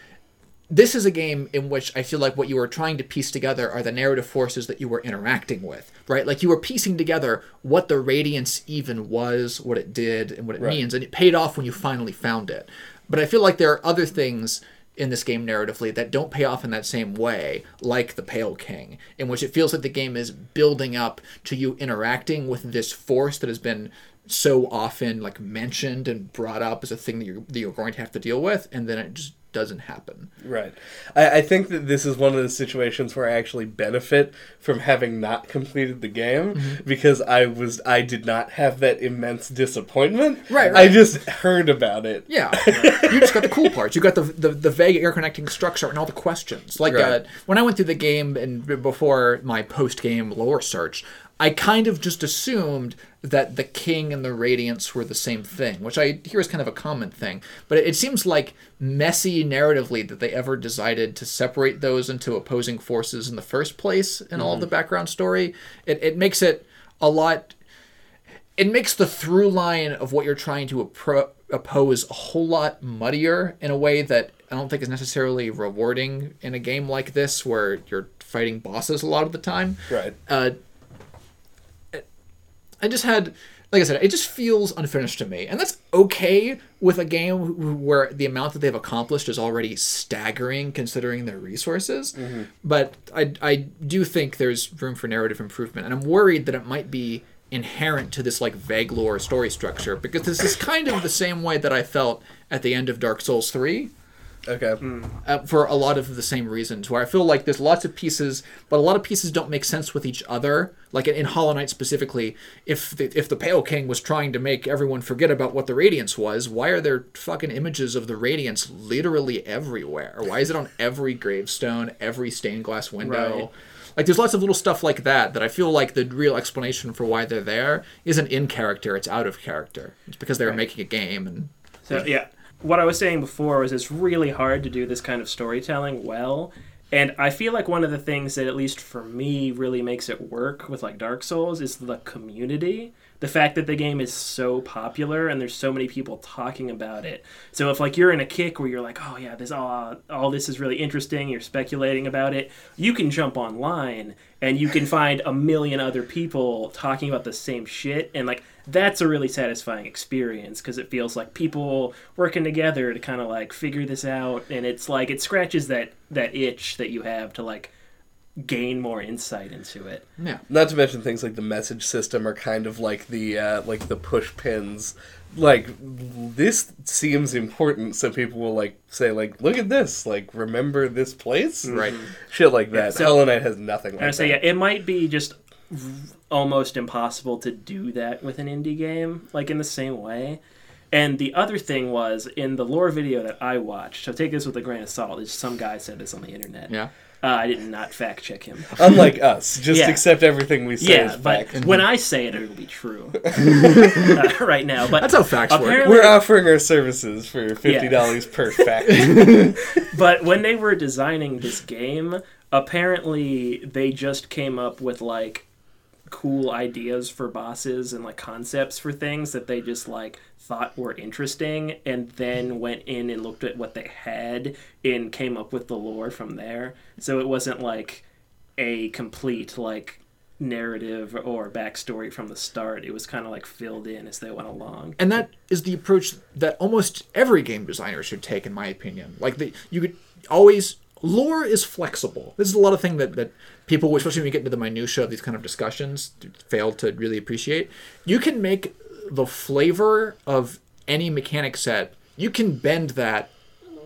this is a game in which I feel like what you were trying to piece together are the narrative forces that you were interacting with, right? Like you were piecing together what the radiance even was, what it did, and what it Right. means, and it paid off when you finally found it. But I feel like there are other things in this game narratively that don't pay off in that same way, like the Pale King, in which it feels like the game is building up to you interacting with this force that has been so often like mentioned and brought up as a thing that you're that you're going to have to deal with, and then it just doesn't happen. Right. I, I think that this is one of the situations where I actually benefit from having not completed the game because I was I did not have that immense disappointment. Right, I just heard about it. Yeah, you just got the cool parts. You got the, the the vague interconnecting structure and all the questions. Like uh, when I went through the game and before my post game lore search, I kind of just assumed that the king and the radiance were the same thing, which I hear is kind of a common thing. But it, seems like messy narratively that they ever decided to separate those into opposing forces in the first place in all of the background story. It it makes it a lot it makes the through line of what you're trying to appro- oppose a whole lot muddier in a way that I don't think is necessarily rewarding in a game like this where you're fighting bosses a lot of the time. Right. Uh, I just had, like I said, it just feels unfinished to me, and that's okay with a game where the amount that they've accomplished is already staggering considering their resources. Mm-hmm. But I, I do think there's room for narrative improvement, and I'm worried that it might be inherent to this like vague lore story structure because this is kind of the same way that I felt at the end of Dark Souls three Okay. uh, for a lot of the same reasons. Where I feel like there's lots of pieces, but a lot of pieces don't make sense with each other. Like in, in Hollow Knight specifically, if the, if the Pale King was trying to make everyone forget about what the Radiance was, why are there fucking images of the Radiance literally everywhere? Why is it on every gravestone, every stained glass window? Right. Like there's lots of little stuff like that that I feel like the real explanation for why they're there isn't in character; it's out of character. It's because they were making a game, and So yeah, what I was saying before was it's really hard to do this kind of storytelling well. And I feel like one of the things that at least for me really makes it work with like Dark Souls is the community. The fact that the game is so popular and there's so many people talking about it. So if like you're in a kick where you're like, "Oh yeah, this all all this is really interesting," you're speculating about it, you can jump online and you can find a million other people talking about the same shit and like that's a really satisfying experience because it feels like people working together to kind of like figure this out and it's like it scratches that that itch that you have to like gain more insight into it yeah. Not to mention things like the message system are kind of like the uh, like the push pins. Like this seems important, so people will like say like, "Look at this! Like, remember this place?" Right. Shit like that. so- Hollow Knight has nothing like and I say that. yeah it might be just almost impossible to do that with an indie game like in the same way and the other thing was in the lore video that I watched. So take this with a grain of salt. It's some guy said this on the internet. Yeah. Uh, I did not fact check him. Unlike us, just Yeah. accept everything we say yeah, as but fact. when I say it, it'll be true uh, right now. But That's how facts work. apparently, We're offering our services for fifty dollars per fact. but when they were designing this game, apparently they just came up with like cool ideas for bosses and like concepts for things that they just like thought were interesting and then went in and looked at what they had and came up with the lore from there. So it wasn't like a complete like narrative or backstory from the start. It was kind of like filled in as they went along. and that is the approach that almost every game designer should take in my opinion like the, you could always lore is flexible this is a lot of thing that, that people especially when you get into the minutia of these kind of discussions fail to really appreciate you can make the flavor of any mechanic set you can bend that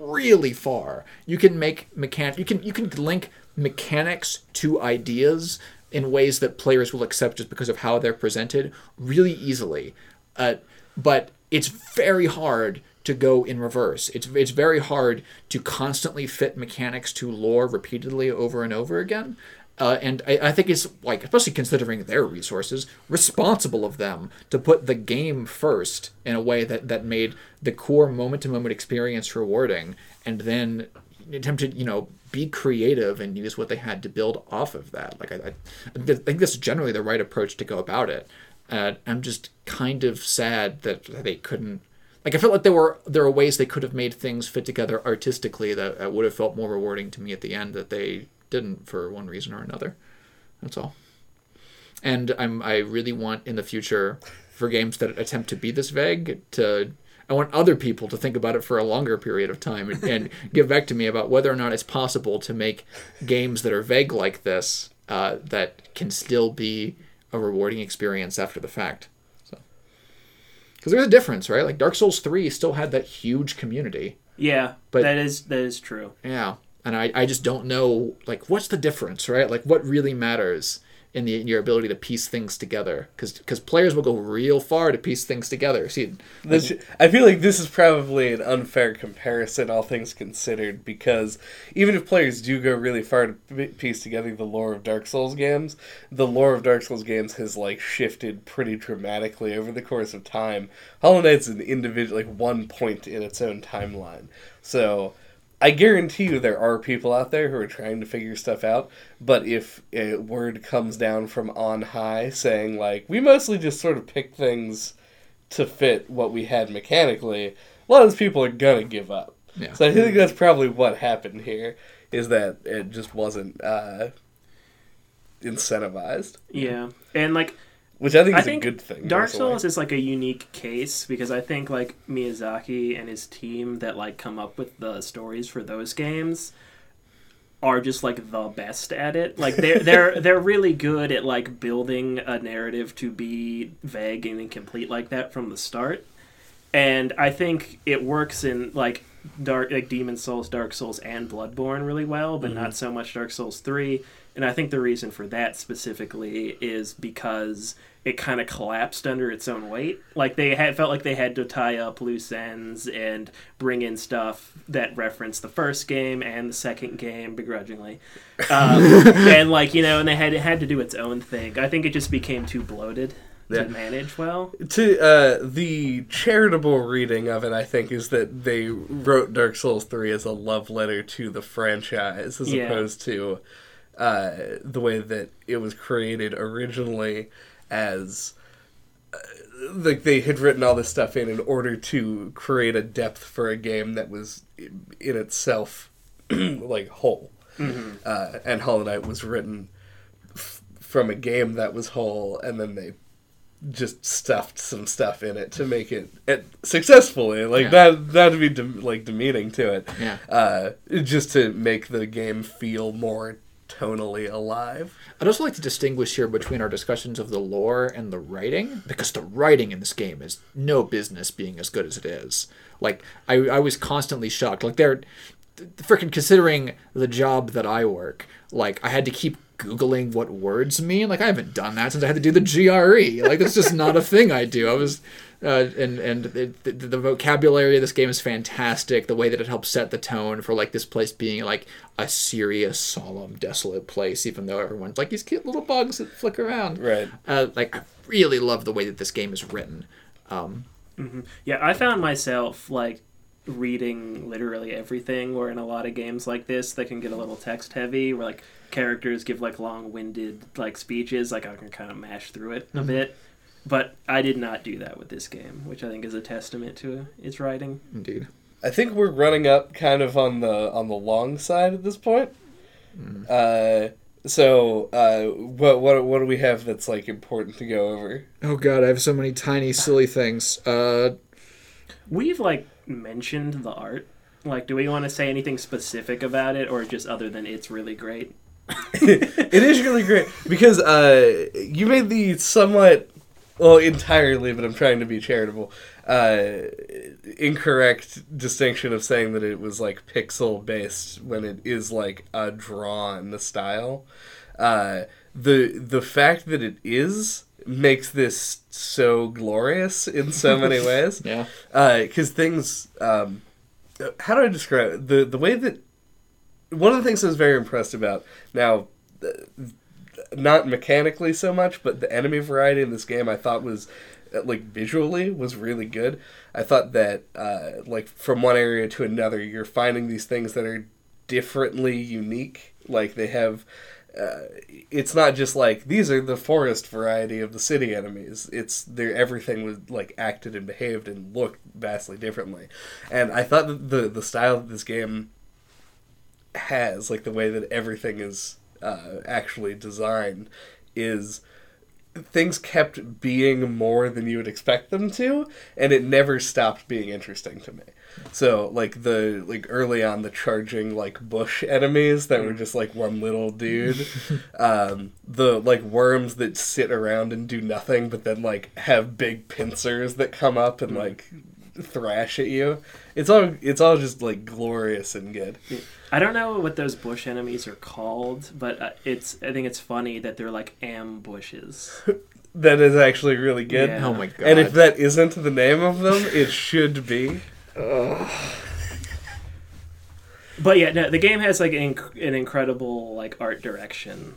really far. You can make mechan you can you can link mechanics to ideas in ways that players will accept just because of how they're presented really easily. Uh, but it's very hard to go in reverse. It's it's very hard to constantly fit mechanics to lore repeatedly over and over again. Uh, and I, I think it's like, especially considering their resources, responsible of them to put the game first in a way that, that made the core moment to moment experience rewarding, and then attempt to you know be creative and use what they had to build off of that. Like I, I, I think that's generally the right approach to go about it. Uh, I'm just kind of sad that they couldn't. Like I felt like there were there are ways they could have made things fit together artistically that, would have felt more rewarding to me at the end that they didn't for one reason or another. That's all. And I'm I really want in the future for games that attempt to be this vague to I want other people to think about it for a longer period of time and, and give back to me about whether or not it's possible to make games that are vague like this uh, that can still be a rewarding experience after the fact. Because there's a difference, right? Like Dark Souls Three still had that huge community. Yeah, But- that is that is true. Yeah, and I, I just don't know like what's the difference, right? Like what really matters in the in your ability to piece things together because because players will go real far to piece things together. See, This, I feel like this is probably an unfair comparison, all things considered, because even if players do go really far to piece together the lore of Dark Souls games, the lore of Dark Souls games has like shifted pretty dramatically over the course of time. Hollow Knight's an individual, like one point in its own timeline. So I guarantee you there are people out there who are trying to figure stuff out, but if a word comes down from on high saying like we mostly just sort of pick things to fit what we had mechanically, a lot of those people are gonna give up. Yeah. So I think that's probably what happened here is that it just wasn't uh, incentivized, Yeah, and like which I think I is think a good thing. Dark personally. Souls is like a unique case because I think like Miyazaki and his team that like come up with the stories for those games are just like the best at it. Like they're they're they're really good at like building a narrative to be vague and incomplete like that from the start. And I think it works in like Dark like Demon Souls, Dark Souls, and Bloodborne really well, but not mm-hmm. so much Dark Souls three. And I think the reason for that specifically is because it kind of collapsed under its own weight. Like they had felt like they had to tie up loose ends and bring in stuff that referenced the first game and the second game begrudgingly, um, and like you know, and they had it had to do its own thing. I think it just became too bloated Yeah. to manage well. To uh, the charitable reading of it, I think, is that they wrote Dark Souls three as a love letter to the franchise, as Yeah. opposed to uh, the way that it was created originally, as uh, like they had written all this stuff in in order to create a depth for a game that was in itself like whole. Uh, and Hollow Knight was written f- from a game that was whole, and then they just stuffed some stuff in it to make it, it successfully like Yeah. that that'd be dem- like demeaning to it Yeah. uh just to make the game feel more tonally alive I'd also like to distinguish here between our discussions of the lore and the writing, because the writing in this game is no business being as good as it is. Like, I, I was constantly shocked. Like, they're freaking considering the job that I work, like, I had to keep Googling what words mean. Like, I haven't done that since I had to do the GRE. Like, that's just not a thing I do. I was. Uh, and and it, the, the vocabulary of this game is fantastic. The way that it helps set the tone for like this place being like a serious, solemn, desolate place, even though everyone's like these cute little bugs that flick around. Right. Uh, like I really love the way that this game is written. Um, Yeah, I found myself like reading literally everything. Where in a lot of games like this, that can get a little text heavy, where like characters give like long-winded like speeches. Like I can kind of mash through it a bit. But I did not do that with this game, which I think is a testament to its writing. indeed. i think we're running up kind of on the on the long side at this point uh so uh what what what do we have that's like important to go over Oh god, I have so many tiny silly things. Uh, We've like mentioned the art. Like, do we want to say anything specific about it, or just other than it's really great? it is really great because uh, you made the somewhat well entirely but i'm trying to be charitable uh, incorrect distinction of saying that it was like pixel based when it is like a draw in the style uh, the the fact that it is makes this so glorious in so many ways yeah. because things um, how do i describe it? the the way that one of the things i was very impressed about now uh, not mechanically so much but the enemy variety in this game i thought was uh, like visually was really good i thought that uh, like from one area to another you're finding these things that are differently unique like they have uh, it's not just like these are the forest variety of the city enemies. It's their everything was like acted and behaved and looked vastly differently, and I thought that the the style that this game has, like the way that everything is uh, actually designed, is things kept being more than you would expect them to, and it never stopped being interesting to me. So like the like early on the charging like bush enemies that were just like one little dude, um, the like worms that sit around and do nothing but then like have big pincers that come up and like thrash at you. It's all it's all just like glorious and good. I don't know what those bush enemies are called, but uh, it's I think it's funny that they're like ambushes. That is actually really good. Yeah. Oh my god. And if that isn't the name of them, it should be. But yeah, no, the game has like an, inc- an incredible like art direction.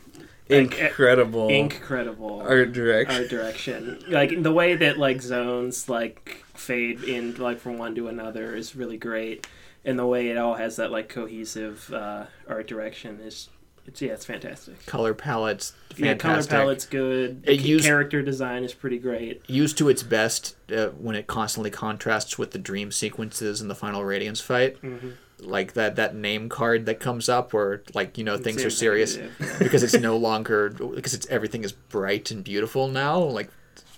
Like, Incredible incredible art direction. art direction. Like the way that like zones like fade in like from one to another is really great, and the way it all has that like cohesive uh, art direction is it's yeah it's fantastic. color palettes, Yeah, color palette's good. It Ca- used- character design is pretty great. used to its best uh, when it constantly contrasts with the dream sequences in the final radiance fight Mm-hmm. like that that name card that comes up where like you know things Same are serious thing, yeah. because it's no longer because it's everything is bright and beautiful now like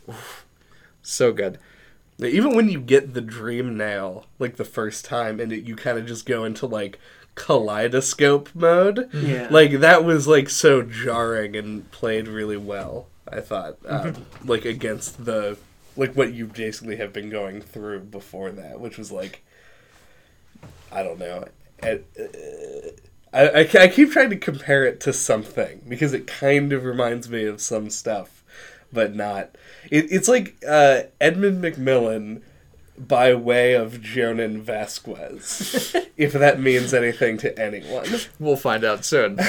oof, so good Even when you get the dream nail, like the first time, and it, you kind of just go into like kaleidoscope mode, Yeah. like that was like so jarring and played really well. I thought, um, like against the like what you basically have been going through before that, which was like I don't know. Uh, I, I, I keep trying to compare it to something because it kind of reminds me of some stuff, but not. It, it's like uh, Edmund McMillen by way of Jhonen Vasquez, if that means anything to anyone. We'll find out soon.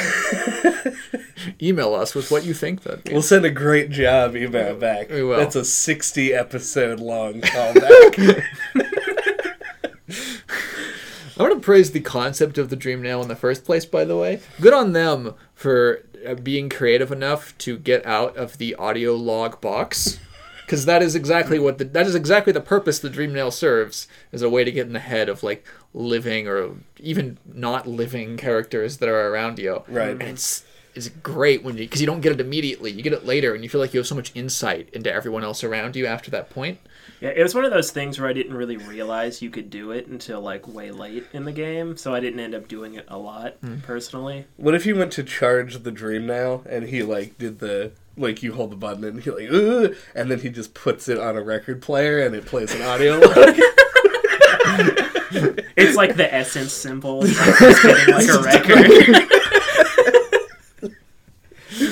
Email us with what you think that means. We'll send a great job email back. We will. That's a 60 episode long callback. I want to praise the concept of the Dream Nail in the first place, by the way. Good on them for uh, being creative enough to get out of the audio log box. Because that is exactly what the, that is exactly the purpose the Dream Nail serves as a way to get in the head of like living or even not living characters that are around you. Right. And it's it's great when you because you don't get it immediately. You get it later, and you feel like you have so much insight into everyone else around you after that point. Yeah, it was one of those things where I didn't really realize you could do it until like way late in the game, so I didn't end up doing it a lot hmm. personally. what if you went to charge the Dream Nail and he like did the like you hold the button and he like Ugh, and then he just puts it on a record player and it plays an audio log. It's like the essence symbol, like like a record.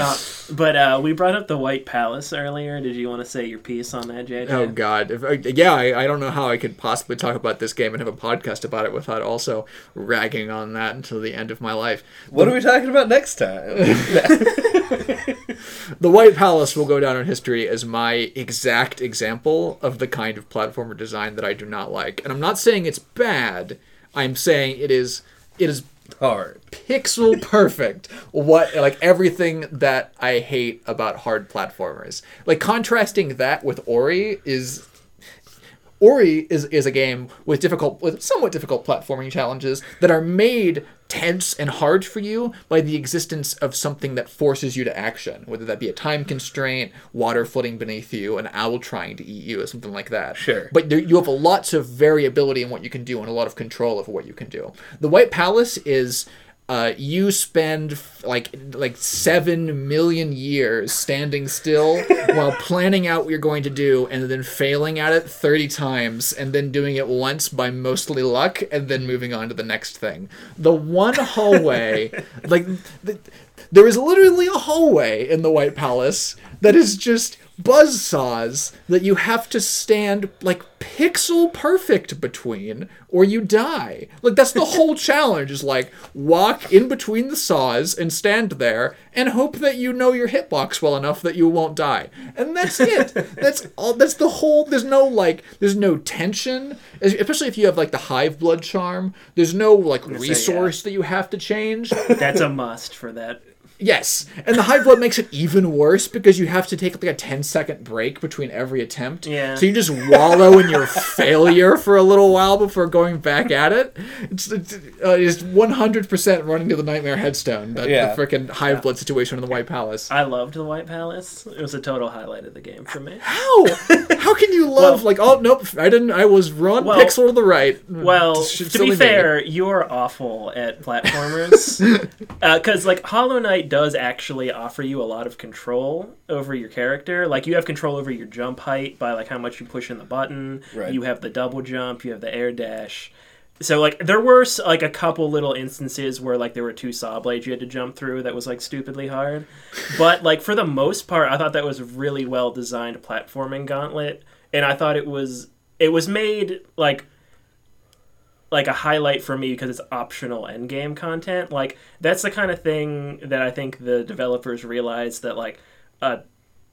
Uh, but uh, we brought up the White Palace earlier. Did you want to say your piece on that, JJ? Oh God! If, I- yeah, I, I don't know how I could possibly talk about this game and have a podcast about it without also ragging on that until the end of my life. what are we talking about next time? The White Palace will go down in history as my exact example of the kind of platformer design that I do not like. And I'm not saying it's bad. I'm saying it is it is Hard. pixel perfect what like everything that I hate about hard platformers. Like contrasting that with Ori is Ori is, is a game with difficult with somewhat difficult platforming challenges that are made tense and hard for you by the existence of something that forces you to action, whether that be a time constraint, water flooding beneath you, an owl trying to eat you, or something like that. Sure. But there, you have lots of variability in what you can do and a lot of control over what you can do. The White Palace is uh, you spend f- like like seven million years standing still while planning out what you're going to do and then failing at it 30 times and then doing it once by mostly luck and then moving on to the next thing. The one hallway like the, there is literally a hallway in the white palace that is just buzz saws that you have to stand like pixel perfect between or you die. Like that's the whole challenge is like walk in between the saws and stand there and hope that you know your hitbox well enough that you won't die. And that's it. that's all that's the whole there's no like there's no tension especially if you have like the hive blood charm. There's no like say, yeah. resource that you have to change. That's a must for that. Yes, and the hive blood makes it even worse because you have to take like a 10 second break between every attempt. Yeah. So you just wallow in your failure for a little while before going back at it. It's, it's, uh, it's 100% running to the Nightmare Headstone, that, Yeah. the freaking hive blood situation in the White Palace. I loved the White Palace. It was a total highlight of the game for me. How? How can you love, Well- like, oh, nope, I didn't, I was wrong, Well- pixel to the right. Well, to be fair, you're awful at platformers. Because, like, Hollow Knight does actually offer you a lot of control over your character. Like, you have control over your jump height by, like, how much you push in the button. Right. You have the double jump, you have the air dash. So, like, there were, like, a couple little instances where, like, there were two saw blades you had to jump through that was, like, stupidly hard. But, like, for the most part, I thought that was really well designed platforming gauntlet. And I thought it was. It was made, like, like a highlight for me because it's optional end game content. Like that's the kind of thing that I think the developers realize that like a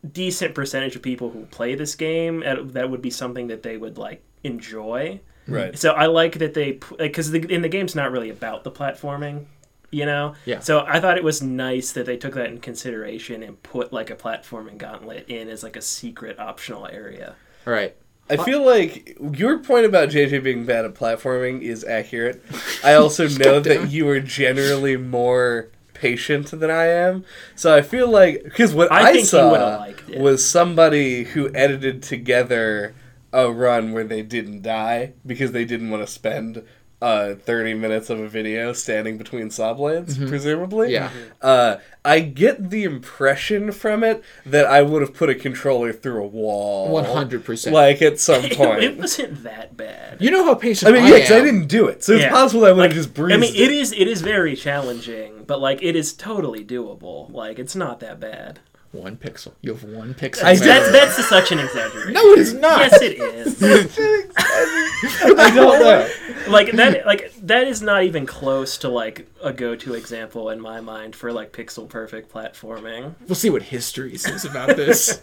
decent percentage of people who play this game that would be something that they would like enjoy. Right. So I like that they because the, in the game's not really about the platforming, you know. Yeah. So I thought it was nice that they took that in consideration and put like a platforming gauntlet in as like a secret optional area. All right. I feel like your point about JJ being bad at platforming is accurate. I also know that you are generally more patient than I am. So I feel like because what I I, think saw was somebody who edited together a run where they didn't die because they didn't want to spend uh, 30 minutes of a video standing between saw blades, presumably. Yeah. Uh, I get the impression from it that I would have put a controller through a wall. 100%. Like at some point. it point. wasn't that bad. You know how patient I mean, I yeah, 'cause I didn't do it, so it's Yeah. possible I would have Like, just breezed I mean, it it. is it is very challenging, but like it is totally doable. Like it's not that bad. One pixel. You have one pixel. I man. That's that's such an exaggeration. No, it is not. Yes, it is. I don't know. like that. Like that is not even close to like a go-to example in my mind for like pixel perfect platforming. We'll see what history says about this.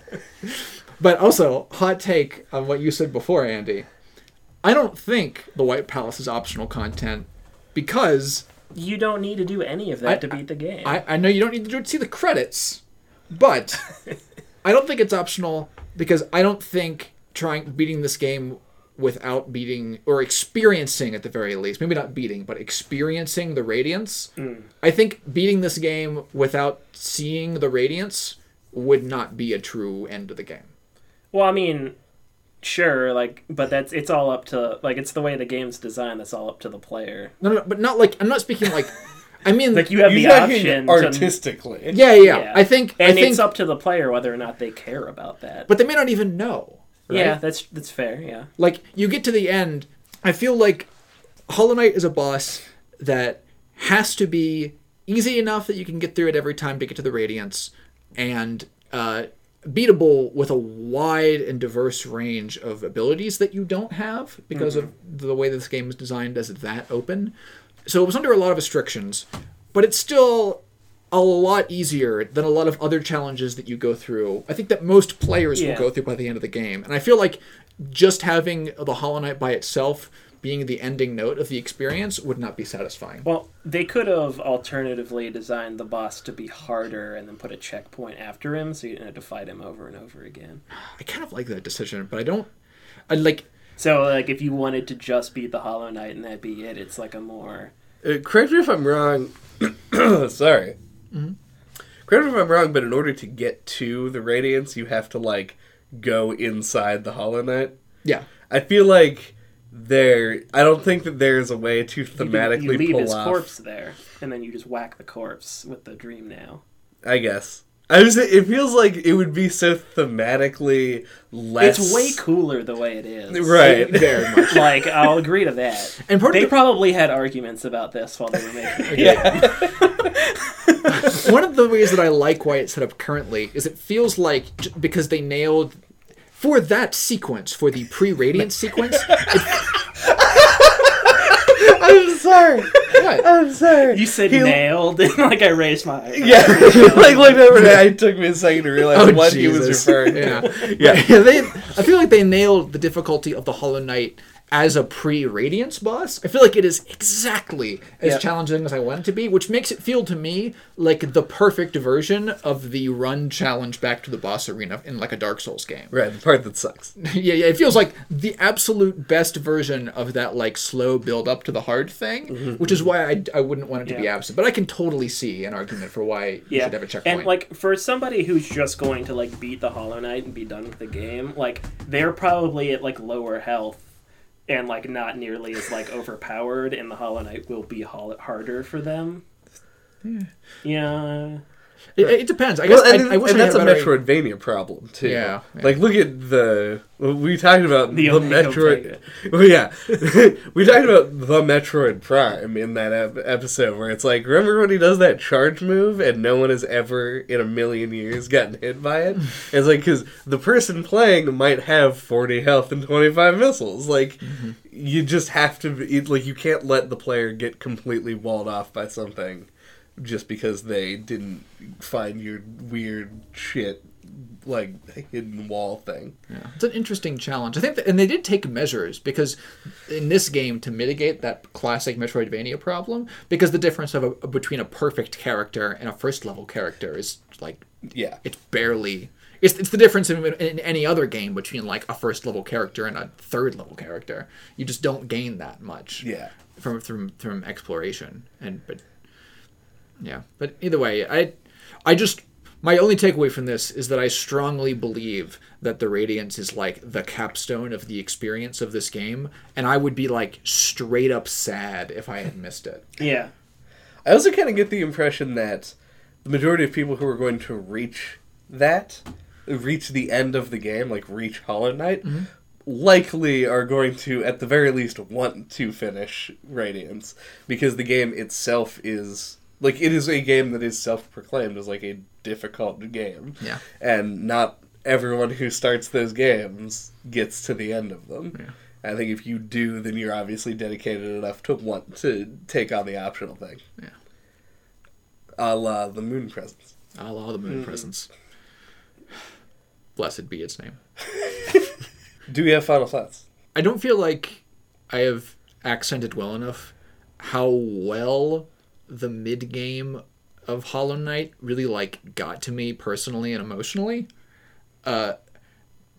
but also, hot take on what you said before, Andy. I don't think the White Palace is optional content because You don't need to do any of that I- to beat the game. I, I know you don't need to do it to see the credits, but I don't think it's optional because I don't think trying beating this game without beating or experiencing at the very least, maybe not beating, but experiencing the radiance. Mm. I think beating this game without seeing the radiance would not be a true end of the game. well, I mean, sure, like, but that's it's all up to like it's the way the game's designed. That's all up to the player. no No, no, but not like I'm not speaking like. I mean, Like you have the option artistically. yeah, yeah, yeah. Yeah. I think, and I think, it's up to the player whether or not they care about that. but they may not even know. right? yeah, that's that's fair. Yeah. like you get to the end i feel like hollow knight is a boss that has to be easy enough that you can get through it every time to get to the radiance and uh, beatable with a wide and diverse range of abilities that you don't have because of the way this game is designed as that open so it was under a lot of restrictions but it's still a lot easier than a lot of other challenges that you go through. I think that most players Yeah. will go through by the end of the game. And I feel like just having the Hollow Knight by itself being the ending note of the experience would not be satisfying. Well, they could have alternatively designed the boss to be harder and then put a checkpoint after him, so you didn't have to fight him over and over again. I kind of like that decision, but I don't I like So, like, if you wanted to just beat the Hollow Knight and that be it, it's like a more Uh, correct me if I'm wrong. Sorry. Correct me if I'm wrong, but in order to get to the Radiance, you have to like go inside the Hollow Knight. yeah. I feel like there. I don't think that there's a way to you, thematically you leave pull his off. corpse there, and then you just whack the corpse with the dream nail. I guess. I was. It feels like it would be so thematically less. It's way cooler the way it is. Right. Very much. Like, I'll agree to that. And part They of the, probably had arguments about this while they were making it. one of the ways that I like why it's set up currently is it feels like because they nailed for that sequence for the pre-radiant sequence. I'm sorry. What? I'm sorry. You said He- nailed, and like I raised my eyebrows. Yeah, like looked over there. It took me a second to realize Oh, what he was Jesus. referring to. Yeah. Yeah. they, I feel like they nailed the difficulty of the Hollow Knight as a pre-radiance boss. I feel like it is exactly as Yeah. challenging as I want it to be, which makes it feel to me like the perfect version of the run challenge back to the boss arena in like a Dark Souls game. Right, the part that sucks. yeah, yeah, it feels like the absolute best version of that like slow build up to the hard thing, mm-hmm, which is mm-hmm. why I, I wouldn't want it to be absent. But I can totally see an argument for why you Yeah, should have a checkpoint. and like for somebody who's just going to like beat the Hollow Knight and be done with the game, like they're probably at like lower health and like not nearly as like overpowered, and the Hollow Knight will be harder for them. Yeah. It, it depends. I guess Well, and, I, I wish and I that's a had better- Metroidvania problem too. Yeah, yeah. like look at the we talked about The the, Metroid. Well, yeah, we talked about the Metroid Prime in that ep- episode where it's like, remember when he does that charge move and no one has ever in a million years gotten hit by it? it's like because the person playing might have forty health and twenty five missiles. Like Mm-hmm. you just have to be like you can't let the player get completely walled off by something just because they didn't find your weird shit like hidden wall thing. Yeah. It's an interesting challenge. I think, that, and they did take measures because in this game to mitigate that classic Metroidvania problem, because the difference of a, between a perfect character and a first level character is like Yeah. it's barely. It's, it's the difference in, in any other game between like a first level character and a third level character. You just don't gain that much Yeah. from from from exploration and but yeah but either way i i just my only takeaway from this is that I strongly believe that the Radiance is like the capstone of the experience of this game, and I would be like straight up sad if I had missed it. Yeah. I also kind of get the impression that the majority of people who are going to reach that, reach the end of the game, like reach Hollow Knight, mm-hmm. likely are going to, at the very least, want to finish Radiance because the game itself is like it is a game that is self-proclaimed as like a difficult game, Yeah. and not everyone who starts those games gets to the end of them. Yeah. I think if you do, then you're obviously dedicated enough to want to take on the optional thing. Yeah. A la the moon presence. A la the moon hmm. presence. Blessed be its name. Do we have final thoughts? I don't feel like I have accented well enough how well the mid game of Hollow Knight really like got to me personally and emotionally. Uh,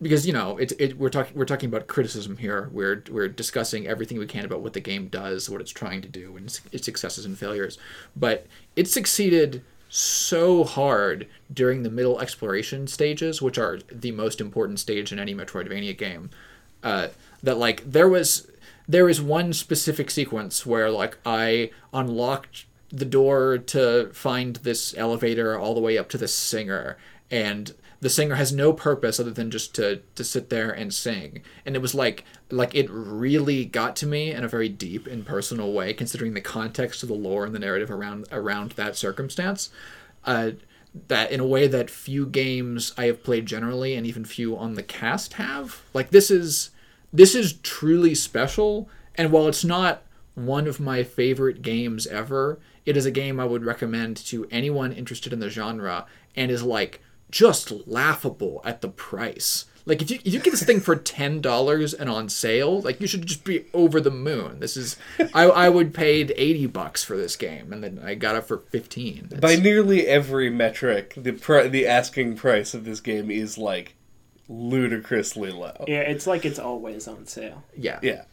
because you know it, it we're talking we're talking about criticism here. We're we're discussing everything we can about what the game does, what it's trying to do, and its, successes and failures. But it succeeded so hard during the middle exploration stages, which are the most important stage in any Metroidvania game. Uh, that like there was there is one specific sequence where like I unlocked the door to find this elevator all the way up to the singer. And the singer has no purpose other than just to to sit there and sing. And it was like like it really got to me in a very deep and personal way considering the context of the lore and the narrative around around that circumstance. Uh that in a way that few games I have played generally and even few on the cast have. Like this is this is truly special. And while it's not one of my favorite games ever, it is a game I would recommend to anyone interested in the genre and is like just laughable at the price. Like if you if you get this thing for ten dollars and on sale, like you should just be over the moon. This is I I would paid eighty bucks for this game and then I got it for fifteen. It's- By nearly every metric, the pri- the asking price of this game is like ludicrously low. Yeah, it's like it's always on sale. yeah. Yeah.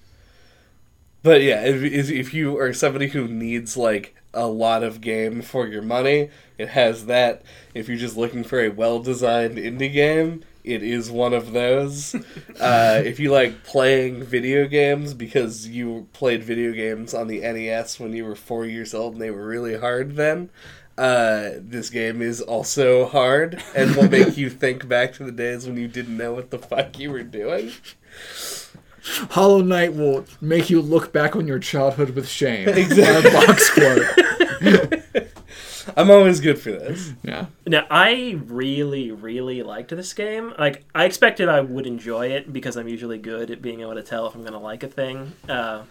But yeah, if, if if you are somebody who needs like a lot of game for your money, it has that. If you're just looking for a well designed indie game, it is one of those. uh, if you like playing video games because you played video games on the NES when you were four years old and they were really hard then, uh, this game is also hard and will make you think back to the days when you didn't know what the fuck you were doing. Hollow Knight will make you look back on your childhood with shame. Exactly. Box quote. I'm always good for this. Yeah. Now, I really, really liked this game. Like, I expected I would enjoy it because I'm usually good at being able to tell if I'm going to like a thing. Uh,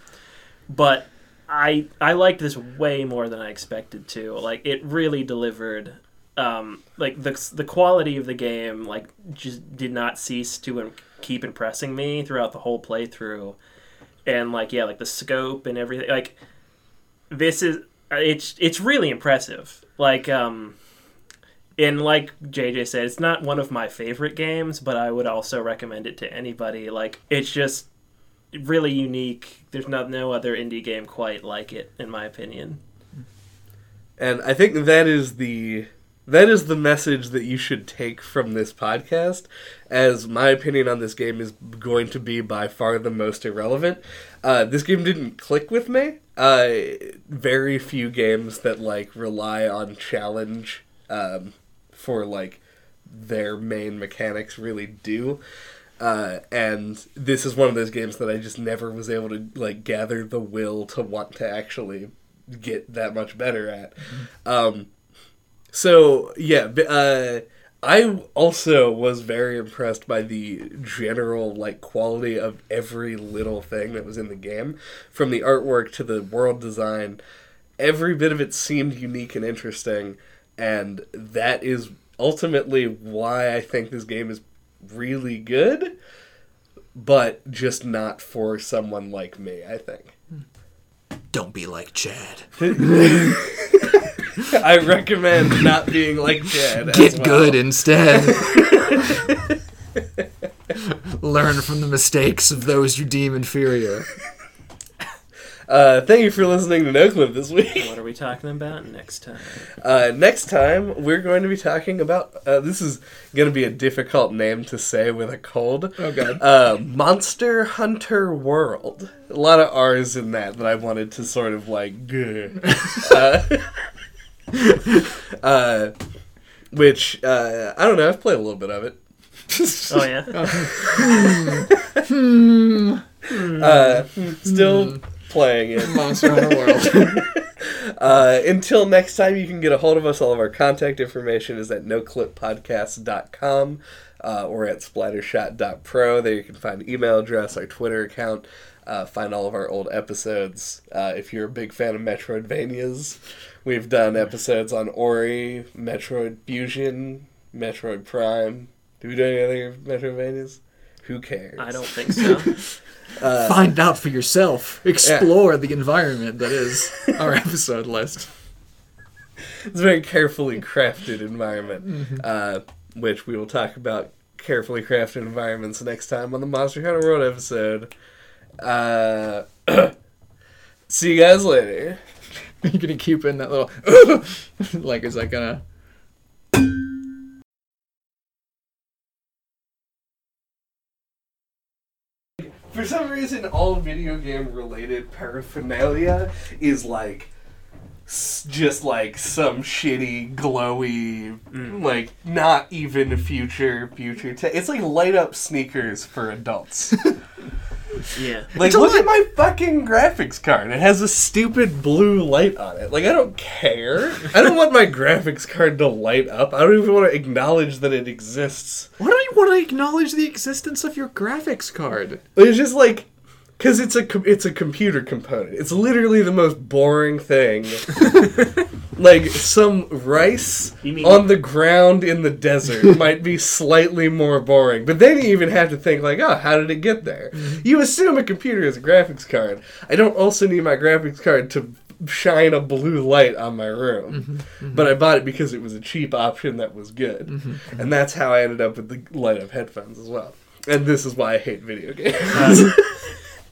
but I I liked this way more than I expected to. Like, it really delivered. Um, like the the quality of the game, like just did not cease to im- keep impressing me throughout the whole playthrough, and like yeah, like the scope and everything. Like this is it's it's really impressive. Like um and like JJ said, it's not one of my favorite games, but I would also recommend it to anybody. Like it's just really unique. There's no no other indie game quite like it, in my opinion. And I think that is the that is the message that you should take from this podcast as my opinion on this game is going to be by far the most irrelevant. Uh, this game didn't click with me. Uh, very few games that like rely on challenge um, for like their main mechanics really do. Uh, and this is one of those games that I just never was able to like gather the will to want to actually get that much better at. Um, so yeah, uh, I also was very impressed by the general like quality of every little thing that was in the game, from the artwork to the world design. Every bit of it seemed unique and interesting, and that is ultimately why I think this game is really good, but just not for someone like me. I think. Don't be like Chad. I recommend not being like Chad. Get well. good instead. Learn from the mistakes of those you deem inferior. Uh, thank you for listening to No Clip this week. What are we talking about next time? Uh, next time, we're going to be talking about. Uh, this is going to be a difficult name to say with a cold. Oh god. Uh, Monster Hunter World. A lot of R's in that that I wanted to sort of like. grr. uh, uh, which uh, I don't know. I've played a little bit of it. Oh yeah. Uh, still playing it. Monster Hunter World. Uh, until next time, you can get a hold of us. All of our contact information is at noclippodcast.com uh, or at splattershot.pro. There you can find email address, our Twitter account, uh, find all of our old episodes. Uh, if you're a big fan of Metroidvanias, we've done episodes on Ori, Metroid Fusion, Metroid Prime. Do we do any other Metroidvanias? Who cares? I don't think so. Find out for yourself. Explore the environment that is our episode list. It's a very carefully crafted environment, uh, which we will talk about carefully crafted environments next time on the Monster Hunter World episode. Uh, see you guys later. You're gonna keep in that little like is that gonna For some reason, all video game related paraphernalia is like s- just like some shitty, glowy, mm. like not even future future. Te- it's like light up sneakers for adults. Yeah. Like, It's look lot- at my fucking graphics card. It has a stupid blue light on it. Like, I don't care. I don't want my graphics card to light up. I don't even want to acknowledge that it exists. Why don't you want to acknowledge the existence of your graphics card? It's just like, because it's a it's a computer component. It's literally the most boring thing. like some rice on the ground in the desert might be slightly more boring, but then you even have to think like, oh, how did it get there? Mm-hmm. You assume a computer is a graphics card. I don't also need my graphics card to shine a blue light on my room, mm-hmm. Mm-hmm. but I bought it because it was a cheap option that was good, and that's how I ended up with the light up headphones as well. And this is why I hate video games. Uh,